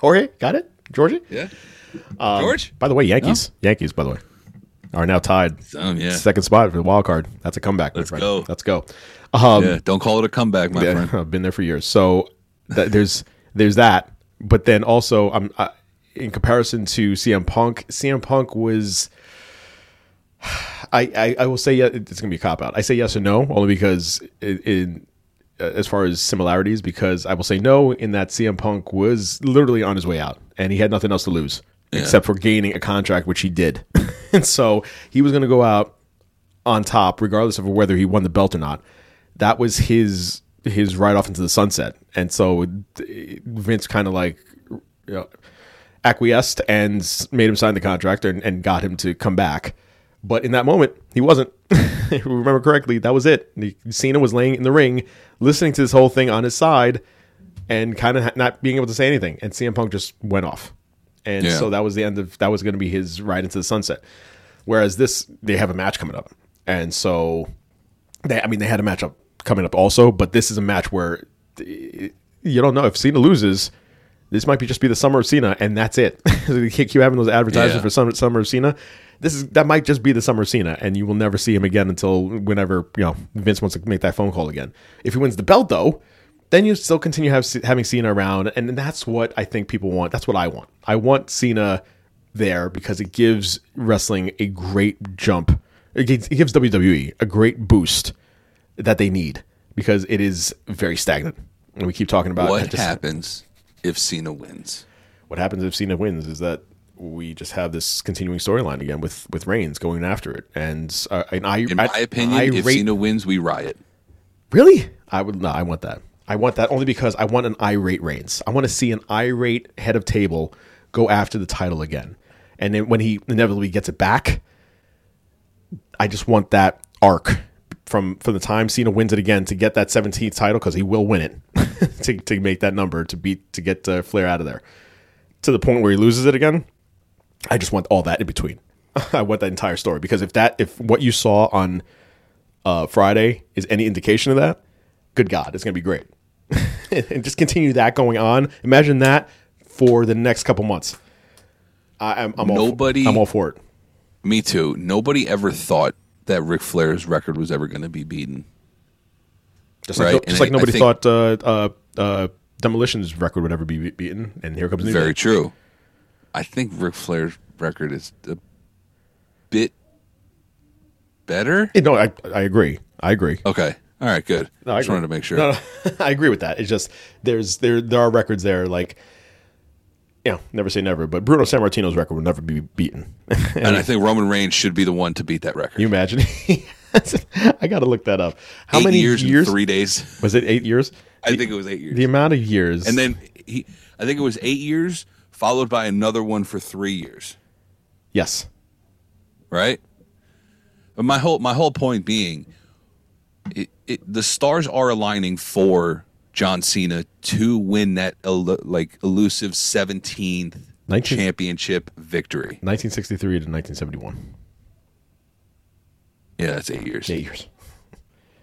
Jorge, got it. Georgie.
Yeah.
Um,
George.
By the way, Yankees. Yankees. By the way, are now tied.
Um, yeah.
Second spot for the wild card. That's a comeback.
Let's
friend.
go.
Let's go. Um,
yeah. Don't call it a comeback, my
Yeah,
friend.
I've been there for years. So th- there's there's that, but then also I'm I, in comparison to CM Punk, CM Punk was. I, I, I will say yeah, it's gonna be a cop out. I say yes and no only because in, in uh, as far as similarities because I will say no in that CM Punk was literally on his way out and he had nothing else to lose except for gaining a contract which he did, and so he was gonna go out on top regardless of whether he won the belt or not. That was his his ride off into the sunset, and so Vince kind of like you know, acquiesced and made him sign the contract and, and got him to come back. But in that moment, he wasn't. if you remember correctly, that was it. Cena was laying in the ring, listening to this whole thing on his side, and kind of not being able to say anything. And CM Punk just went off, and
Yeah.
so that was the end of that was going to be his ride into the sunset. Whereas this, they have a match coming up, and so they, I mean, they had a match up coming up also, but this is a match where eh, you don't know if Cena loses. This might be just be the summer of Cena, and that's it. they keep having those advertisements
Yeah.
for summer, summer of Cena. This is that might just be the summer of Cena, and you will never see him again until whenever you know Vince wants to make that phone call again. If he wins the belt, though, then you still continue have, having Cena around, and that's what I think people want. That's what I want. I want Cena there because it gives wrestling a great jump. It gives, it gives WWE a great boost that they need because it is very stagnant. And we keep talking about
what
just-
happens if Cena wins?
what happens if Cena wins is that we just have this continuing storyline again with with Reigns going after it, and uh, and I,
In my opinion, if Cena wins, we riot.
really, I would no, I want that. I want that only because I want an irate Reigns. I want to see an irate head of table go after the title again, and then when he inevitably gets it back, I just want that arc from from the time Cena wins it again to get that 17th title because he will win it to to make that number to beat to get uh, Flair out of there to the point where he loses it again. I just want all that in between. I want that entire story because if that if what you saw on uh, Friday is any indication of that, good God, it's gonna be great. and just continue that going on. Imagine that for the next couple months. I, I'm, I'm
Nobody-
All, I'm all for it.
Me too. Nobody ever thought that Ric Flair's record was ever going to be beaten.
Just like,
Right,
just like
I-
nobody
I
thought uh, uh, uh, Demolition's record would ever be be- beaten, and here comes New
Very true. I think Ric Flair's record is a bit better.
No, I I agree. I agree.
Okay. All right. Good.
No, I
Just
agree.
wanted to make sure.
No, no, I agree with that. It's just there's there there are records there like you know, never say never, but Bruno Sammartino's record will never be beaten.
And I think Roman Reigns should be the one to beat that record.
You imagine? I got to look that up. How
eight
many
years,
years?
three days?
Was it eight years?
I think it was eight years.
The amount of years,
and then he, I think it was eight years, followed by another one for three years.
yes,
right? But my whole my whole point being, it, it, the stars are aligning for John Cena to win that elu- like elusive seventeenth
19
championship victory.
1963 to 1971.
Yeah, that's eight years.
Eight years,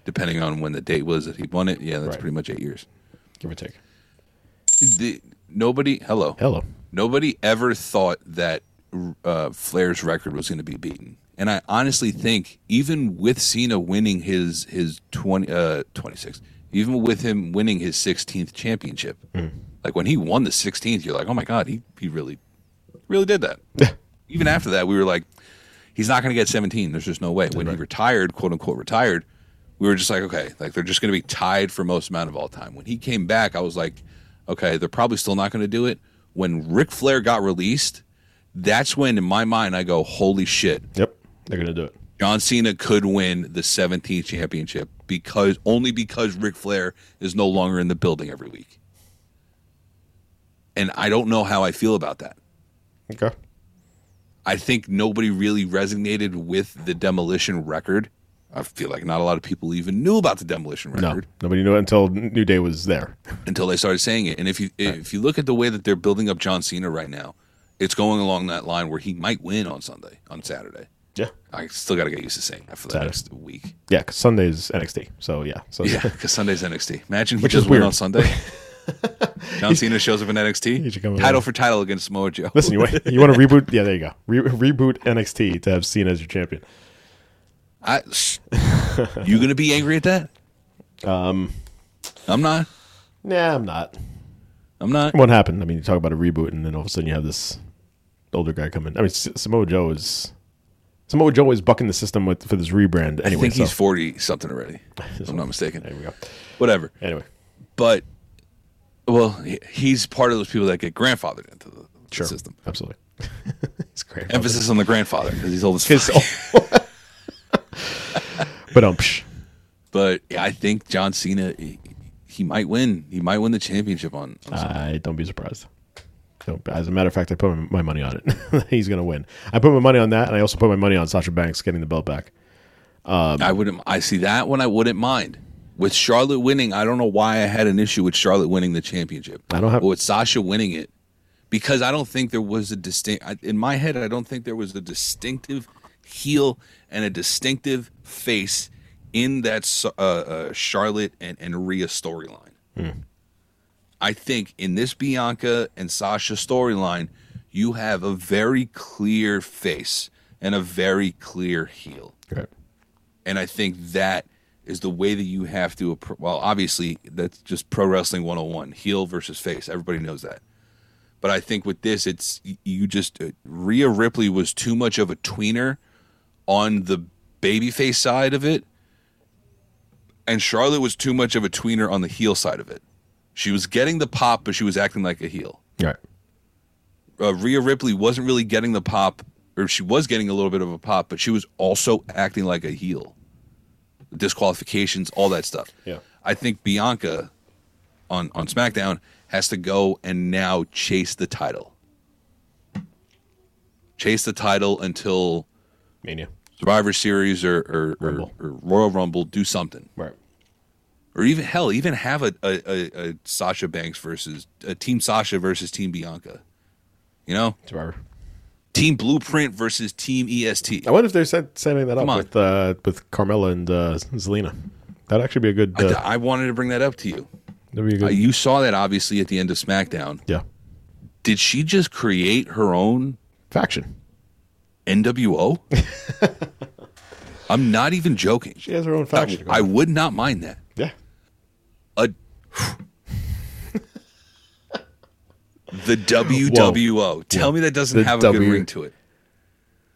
Depending on when the date was that he won it. Yeah, that's
Right.
pretty much eight years.
give or take.
The, nobody, hello,
Hello.
nobody ever thought that uh, Flair's record was going to be beaten. And I honestly think even with Cena winning his his 20 uh 26 even with him winning his 16th championship. Like when he won the 16th you're like, "Oh my god, he he really really did that." even after that we were like he's not going to get 17. There's just no way. When he retired, quote unquote retired, we were just like, okay, like they're just going to be tied for most amount of all time. When he came back, I was like, okay, they're probably still not going to do it. When Ric Flair got released, that's when in my mind I go, holy shit,
Yep, they're gonna do it.
John Cena could win the 17th championship because only because Ric Flair is no longer in the building every week. And I don't know how I feel about that.
Okay.
I think nobody really resonated with the demolition record. I feel like not a lot of people even knew about the demolition record.
No, nobody knew it until New Day was there.
until they started saying it. And if you if you look at the way that they're building up John Cena right now, it's going along that line where he might win on Sunday, on Saturday.
Yeah,
I still got to get used to saying that for the
Saturday.
next week.
yeah. Because Sunday's NXT, so yeah. So
Yeah, because Sunday's NXT. Imagine he
Which
just
weird.
on Sunday. John Cena shows up in NXT. Title for title against Samoa Joe.
Listen, you want you want to reboot? Yeah, there you go. Re- reboot NXT to have Cena as your champion.
I, you gonna be angry at that? Um, I'm not.
Nah, I'm not.
I'm not.
What happened? I mean, you talk about a reboot, and then all of a sudden you have this older guy come in. I mean, Samoa Joe is Samoa Joe is bucking the system with for this rebrand.
I
Anyway,
think he's 40 something already. If I'm not mistaken.
There we go.
Whatever.
Anyway,
But well, he's part of those people that get grandfathered into the
sure,
system.
absolutely. it's great.
Emphasis on the grandfather because he's old as fuck.
but um, psh,
But yeah, I think John Cena, he, he might win. He might win the championship on. on
I don't be surprised. Don't- As a matter of fact, I put my money on it. He's going to win. I put my money on that, and I also put my money on Sasha Banks getting the belt back.
I wouldn't. I see that one. I wouldn't mind with Charlotte winning. I don't know why I had an issue with Charlotte winning the championship.
I don't have-
But with Sasha winning it because I don't think there was a distinct. I- In my head, I don't think there was a distinctive heel and a distinctive face in that uh, uh, Charlotte and, and Rhea storyline. I think in this Bianca and Sasha storyline, you have a very clear face and a very clear heel.
Right.
And I think that is the way that you have to well obviously that's just pro wrestling 101 heel versus face everybody knows that but i think with this it's you just uh, Rhea ripley was too much of a tweener on the babyface side of it and charlotte was too much of a tweener on the heel side of it she was getting the pop but she was acting like a heel
Right.
uh, Rhea Ripley wasn't really getting the pop, or she was getting a little bit of a pop, but she was also acting like a heel. Disqualifications, all that stuff.
Yeah.
I think Bianca on on SmackDown has to go and now chase the title. Chase the title until
Mania.
Survivor Series or or, or, or Royal Rumble do something,
Right.
or even hell, even have a a, a, a Sasha Banks versus a Team Sasha versus Team Bianca. You know,
Survivor.
Team Blueprint versus Team EST.
I wonder if they're set, setting that
Come
up
on.
with uh, with Carmella and uh, Zelina. That'd actually be a good.
I,
Uh,
I wanted to bring that up to you.
that'd be a
Uh, you saw that obviously at the end of SmackDown.
yeah.
Did she just create her own
Faction.
NWO? I'm not even joking.
She has her own faction.
I would not mind that.
yeah.
A, the WWO. Tell me that doesn't
The
have a
W-
good ring to it.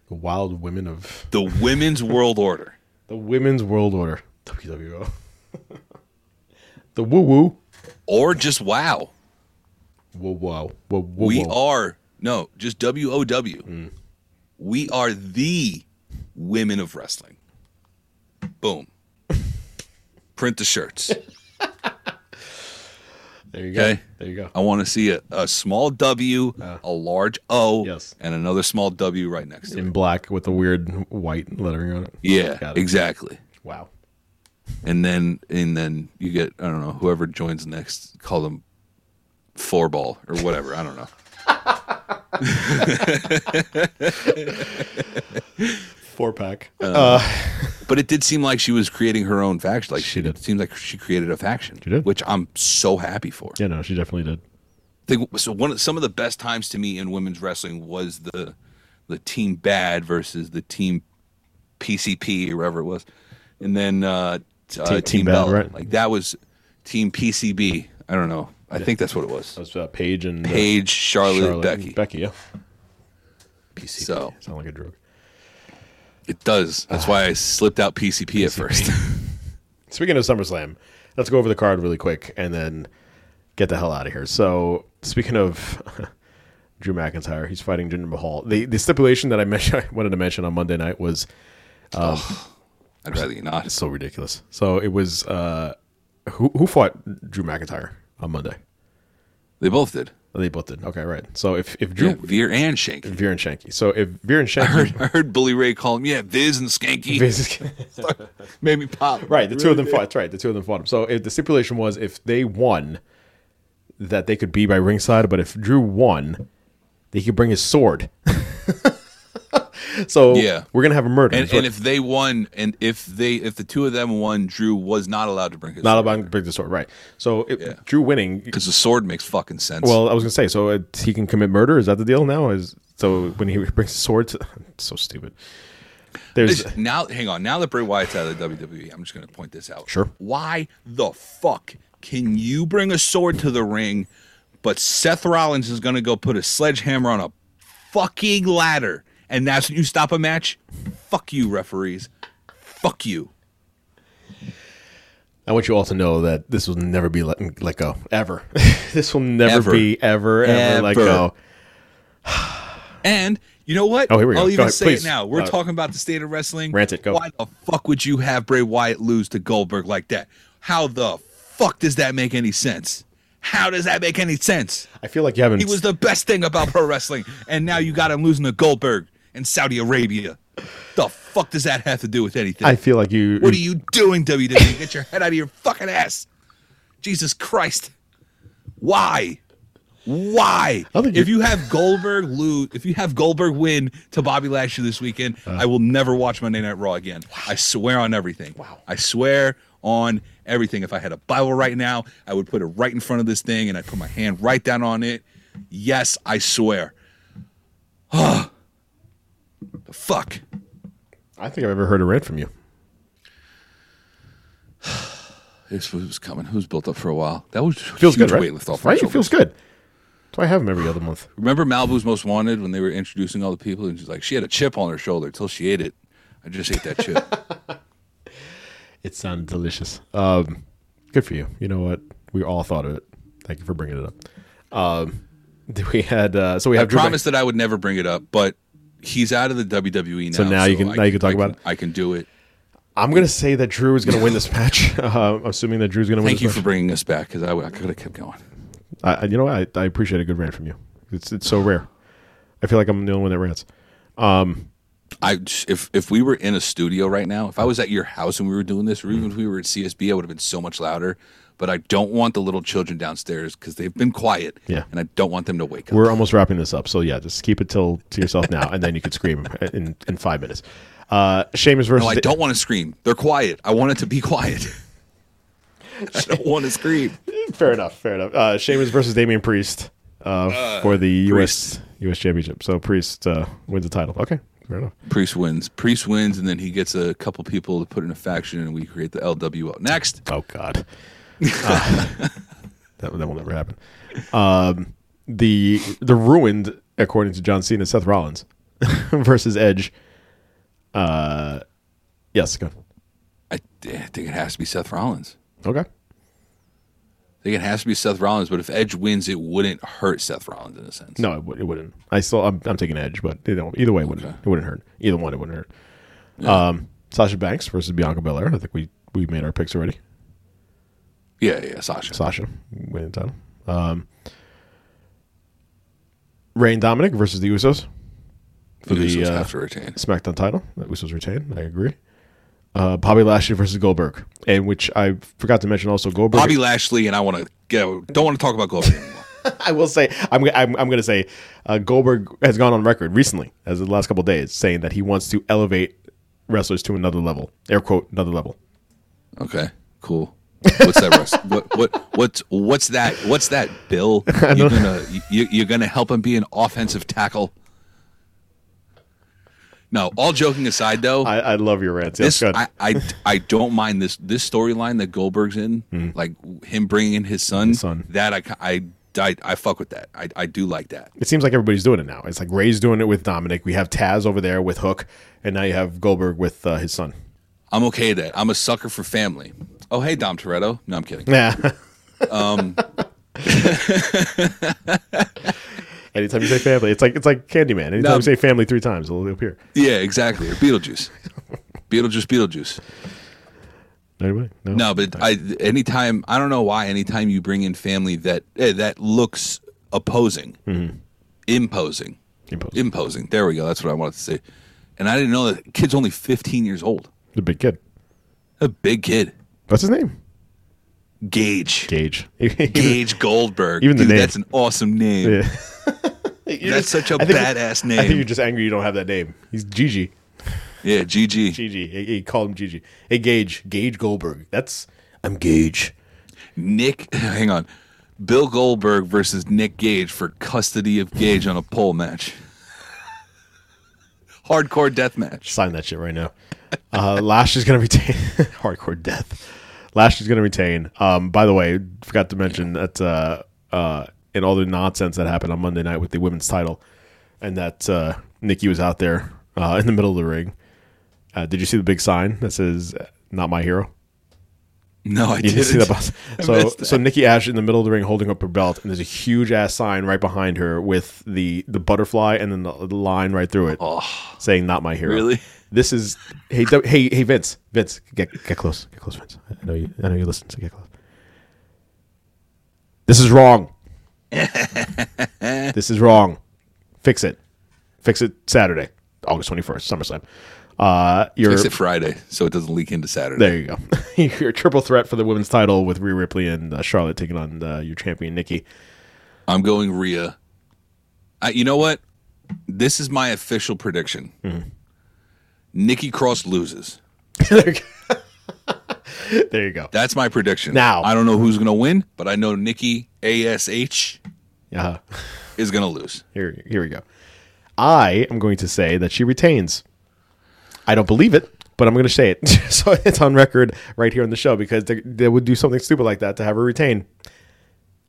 The Wild Women of
The Women's World Order.
the Women's World Order. WWO. the woo woo.
Or just wow.
Whoa whoa. Whoa whoa.
We
whoa.
are no, just W O W. Mm. We are the women of wrestling. Boom. Print the shirts.
There you go.
Okay.
There you go.
I want to see a, a small W, uh. a large O,
Yes.
and another small W right next to it.
In black with a weird white lettering on it.
Yeah,
it.
exactly.
Wow.
And then and then you get I don't know whoever joins next, call them four ball or whatever. I don't know.
Four pack.
But it did seem like she was creating her own faction. Like
She
she
did.
It seems like she created a faction,
She did.
which I'm so happy for.
yeah, no, she definitely did.
think so one of some of the best times to me in women's wrestling was the the team bad versus the team PCP or whatever it was, and then uh, t- uh,
Team-
team,
Team Bad,
Bella.
right.
Like that was team PCB. I don't know. I think that's what it was.
That was uh, Paige and uh,
Paige, Charlotte,
Charlotte
Becky.
Becky, yeah. PCP.
So-
Sound like a drug.
It does. That's why I slipped out PCP, at first.
Speaking of SummerSlam, let's go over the card really quick and then get the hell out of here. So, speaking of Drew McIntyre, he's fighting Jinder Mahal. The the stipulation that I mentioned, I wanted to mention on Monday night was
I'd rather you not.
It's so ridiculous. So it was uh, who who fought Drew McIntyre on Monday?
They both did.
They both did. Okay, right. So if if Drew
Yeah, Veer and Shank.
Veer and Shanky, so if Veer and Shanky,
I heard, I heard Bully Ray call him, yeah, Viz and Skanky. Viz and Skanky. Made me pop.
right, the two of them fought. That's right, the two of them fought him. So if the stipulation was if they won, that they could be by ringside, but if Drew won, they could bring his sword. so
Yeah.
we're gonna have a murder.
And, and if they won, and if they if the two of them won, Drew was not allowed to bring his
not about to bring the sword, right? So if
Yeah.
Drew winning,
because the sword makes fucking sense.
well, I was gonna say, so uh, he can commit murder. Is that the deal now? Is so when he brings the sword to so stupid. There's
It's- now, hang on. Now that Bray Wyatt's out of the WWE, I'm just to point this out.
Sure.
Why the fuck can you bring a sword to the ring, but Seth Rollins is going to go put a sledgehammer on a fucking ladder, and that's when you stop a match. Fuck you, referees. Fuck you.
I want you all to know that this will never be let, let go ever. this will never
Ever.
be ever ever, let go.
And you know what?
Oh, here we go.
I'll
Go
even
ahead,
say
please.
it now. We're
Uh,
talking about the state of wrestling.
rant it, go.
Why the fuck would you have Bray Wyatt lose to Goldberg like that? How the fuck does that make any sense? How does that make any sense?
I feel like you haven't.
He was the best thing about pro wrestling, and now you got him losing to Goldberg in Saudi Arabia. The fuck does that have to do with anything?
I feel like you.
what are you doing, WWE? Get your head out of your fucking ass. Jesus Christ. Why? Why? If
you-
have Goldberg lose, if you have Goldberg win to Bobby Lashley this weekend,
Uh.
I will never watch Monday Night Raw again. I swear on everything. Wow. I swear on everything. If I had a Bible right now, I would put it right in front of this thing and I'd put my hand right down on it. Yes, I swear. fuck.
I think I've ever heard a rant from you.
This was coming. Who's built up for a while? That was
Feels good, right?
weight off
right? It feels good. Why I have them every other month.
Remember Malibu's Most Wanted when they were introducing all the people, and she's like, she had a chip on her shoulder until she ate it. I just ate that chip.
It sounded delicious. Um, good for you. You know what? We all thought of it. Thank you for bringing it up. Um, we had uh, so we
I
have Drew
promised that I would never bring it up, but he's out of the WWE now.
So now you can-
I
now you can talk
I
about it?
I can do it.
I'm gonna say that Drew is gonna win this match. Uh, assuming that Drew's gonna win.
Thank you
match.
for bringing us back because I, I could have kept going.
I, you know what? I, I appreciate a good rant from you. It's it's so rare. I feel like I'm the only one that rants.
I if if we were in a studio right now, if I was at your house and we were doing this, or even if we were at CSB, I would have been so much louder. But I don't want the little children downstairs because they've been quiet.
Yeah.
and I don't want them to wake up.
We're almost wrapping this up, so yeah, just keep it till to yourself now, and then you can scream in in five minutes. Uh, Sheamus versus
No, I don't want to scream. They're quiet. I want it to be quiet. I don't want to scream.
Fair enough. Fair enough. Uh, Sheamus versus Damian Priest uh, for the U.S. U.S. Championship. So Priest uh, wins the title. Okay, fair enough.
Priest wins. Priest wins, and then he gets a couple people to put in a faction, and we create the LWO. Next,
Oh God, Uh, that that will never happen. Um, the the ruined, according to John Cena, Seth Rollins versus Edge. Uh, yes, go.
I, I think it has to be Seth Rollins.
Okay.
I think it has to be Seth Rollins. But if Edge wins, it wouldn't hurt Seth Rollins in a sense.
No, it, it wouldn't. I still, I'm, I'm taking Edge, but you know, either way, it wouldn't, it wouldn't hurt. Either one, it wouldn't hurt. Um, Sasha Banks versus Bianca Belair. I think we we made our picks already.
Yeah, yeah, Sasha.
Sasha winning the title. Um, Ray and Dominic versus the Usos for
The
the
Usos
uh,
have to retain.
SmackDown title. The Usos retain. I agree. Uh, Bobby Lashley versus Goldberg, and which I forgot to mention also Goldberg.
Bobby Lashley, and I want to go. Don't want to talk about Goldberg anymore.
I will say I'm I'm, I'm going to say uh, Goldberg has gone on record recently, as the last couple of days, saying that he wants to elevate wrestlers to another level. Air quote another level.
Okay, cool. What's that? Russ? what what what's what's that? What's that? Bill, you're gonna you, you're gonna help him be an offensive tackle. No, all joking aside, though,
I, I love your rants.
This
good.
I, I I don't mind this this storyline that Goldberg's in, like him bringing in his son.
Hmm. His son.
That I I. I, I fuck with that. I, I do like that.
it seems like everybody's doing it now. It's like Ray's doing it with Dominic. We have Taz over there with Hook, and now you have Goldberg with uh, his son.
I'm okay with that. I'm a sucker for family. Oh, hey, Dom Toretto. No, I'm kidding.
Yeah. Um. Anytime you say family, it's like it's like Candyman. Anytime
No.
you say family three times, it'll appear.
Yeah, exactly. Or Beetlejuice. Beetlejuice, Beetlejuice.
Anybody? No.
No, but I anytime I don't know why anytime you bring in family that eh, that looks opposing, imposing,
Imposing.
imposing. There we go. That's what I wanted to say. And I didn't know that kid's only 15 years old.
the big kid.
A big kid.
What's his name?
Gage.
Gage.
Gage Goldberg.
Even the
Dude,
name.
that's an awesome name.
Yeah.
That's such a badass name.
I think you're just angry you don't have that name. He's Gigi.
Yeah, GG.
Gigi. He, he called him Gigi. Hey, Gage. Gage Goldberg. That's. I'm Gage.
Nick, hang on. Bill Goldberg versus Nick Gage for custody of Gage on a pole match. Hardcore death match.
Sign that shit right now. Uh, Lash is going to retain. hardcore death. Lash is going to retain. Um, by the way, forgot to mention that uh, uh, and all the nonsense that happened on Monday night with the women's title, and that uh, Nikki was out there uh, in the middle of the ring. Uh, did you see the big sign that says "Not my hero"?
No, I
You
didn't.
see that. boss? So, so Nikki Ash in the middle of the ring holding up her belt, and there's a huge ass sign right behind her with the the butterfly and then the, the line right through it, saying "Not my hero."
Oh. Really?
This is hey hey hey Vince Vince get get close get close Vince I know you I know you listen so get close. This is wrong. this is wrong. Fix it. Fix it Saturday, August twenty first, SummerSlam. Uh, you're
Fix it Friday so it doesn't leak into Saturday.
there. You go. you're a triple threat for the women's title with Rhea Ripley and uh, Charlotte taking on uh, your champion Nikki.
I'm going Rhea. I, you know what? This is my official prediction.
Mm-hmm.
Nikki Cross loses.
there, you go. there you go.
That's my prediction.
Now-
I don't know who's going to win, but I know Nikki ASH
Uh,
is going to lose.
here here we go. I am going to say that she retains. I don't believe it, but I'm going to say it. so it's on record right here on the show because they, they would do something stupid like that to have her retain.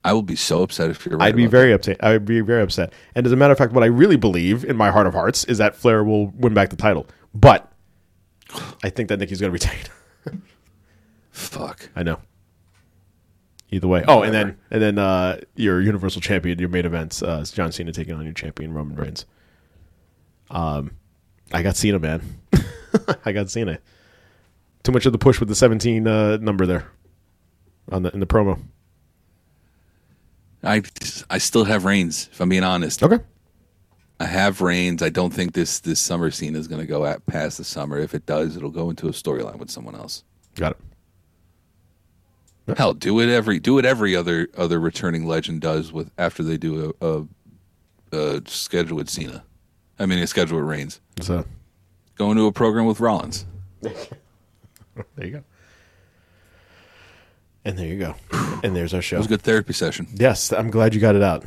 I will be so upset if you're right.
I'd be very upset. I would be very upset. And as a matter of fact, what I really believe in my heart of hearts is that Flair will win back the title. But I think that Nikki's going to retain.
Fuck.
I know. Either way. Oh, and then and then uh, your Universal Champion, your main events, uh, is John Cena taking on your champion Roman Reigns. Um, I got Cena, man. I got Cena. Too much of the push with the seventeen uh, number there on the in the promo.
I I still have Reigns. If I'm being honest,
Okay.
I have Reigns. I don't think this this summer scene is going to go at past the summer. If it does, it'll go into a storyline with someone else.
Got it.
Hell, do it every do it every other other returning legend does with after they do a, a, a schedule with Cena. I mean, a schedule with Reigns.
So
Go into a program with Rollins.
there you go. And there you go. And there's our show.
It was a good therapy session.
Yes, I'm glad you got it out.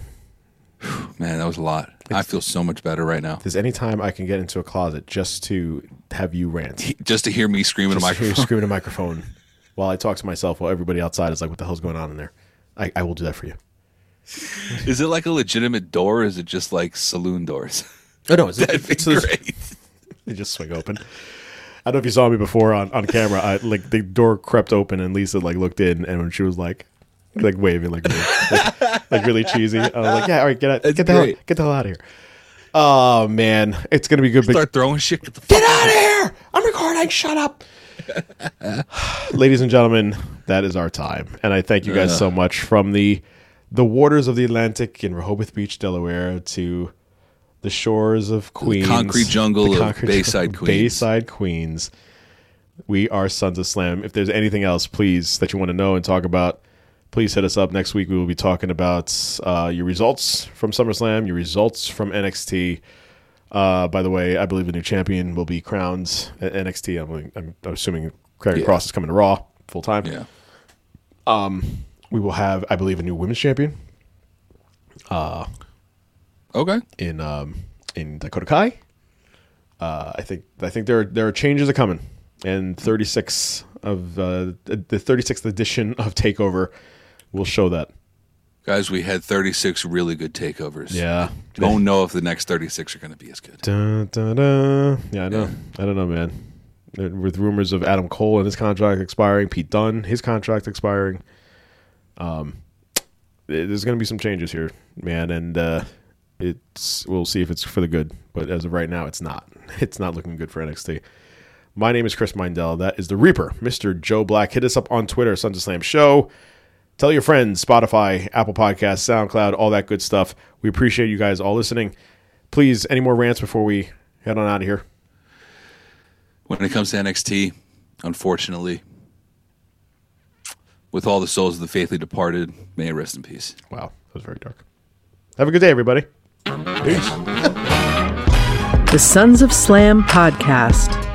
Man, that was a lot. I feel so much better right now.
There's any time I can get into a closet just to have you rant.
Just to hear me scream in a
Just hear you
microphone.
scream a microphone while I talk to myself while everybody outside is like, what the hell's going on in there? I, I will do that for you.
Is it like a legitimate door or is it just like saloon doors?
Oh, no, it's,
That'd
it's, it's-
great.
they just swing open. I don't know if you saw me before on, on camera. I like the door crept open and Lisa like looked in and when she was like like waving like like, like really cheesy. I was like, yeah, all right, get out,
That's
get the hell,
great.
get the hell out of here. Oh man, it's gonna be good. Big,
Start throwing shit. Get the fuck
Get out of here! I'm recording. Shut up. Ladies and gentlemen, that is our time, and I thank you guys so much from the the waters of the Atlantic in Rehoboth Beach, Delaware, to the shores of Queens,
concrete jungle
the
of Bayside,
jungle-
Queens.
Bayside, Queens. We are Sons of Slam. If there's anything else, please that you want to know and talk about, please hit us up next week. We will be talking about uh, your results from SummerSlam, your results from NXT. Uh, by the way, I believe a new champion will be crowned at NXT. I'm, I'm, I'm assuming Karrion
Yeah.
Cross is coming to Raw full time.
Yeah.
Um, We will have, I believe, a new women's champion
Okay.
in um, in Dakota Kai. Uh, I think I think there are, there are changes are coming, and 36 of uh, the 36th edition of Takeover will show that.
Guys, we had 36 really good takeovers.
Yeah.
Don't know if the next 36 are going to be as good.
Dun, dun, dun. Yeah, I know. I don't know, man. Uh, With rumors of Adam Cole and his contract expiring, Pete Dunne, his contract expiring. Um, there's going to be some changes here, man, and uh, it's we'll see if it's for the good. But as of right now, it's not. It's not looking good for NXT. My name is Chris Mindell. That is the Reaper, Mr. Joe Black. Hit us up on Twitter, Sons of Slam Show. Tell your friends, Spotify, Apple Podcasts, SoundCloud, all that good stuff. We appreciate you guys all listening. Please, any more rants before we head on out of here?
When it comes to NXT, unfortunately, with all the souls of the faithfully departed, may it rest in peace.
Wow, that was very dark. Have a good day, everybody. Peace.
The Sons of Slam podcast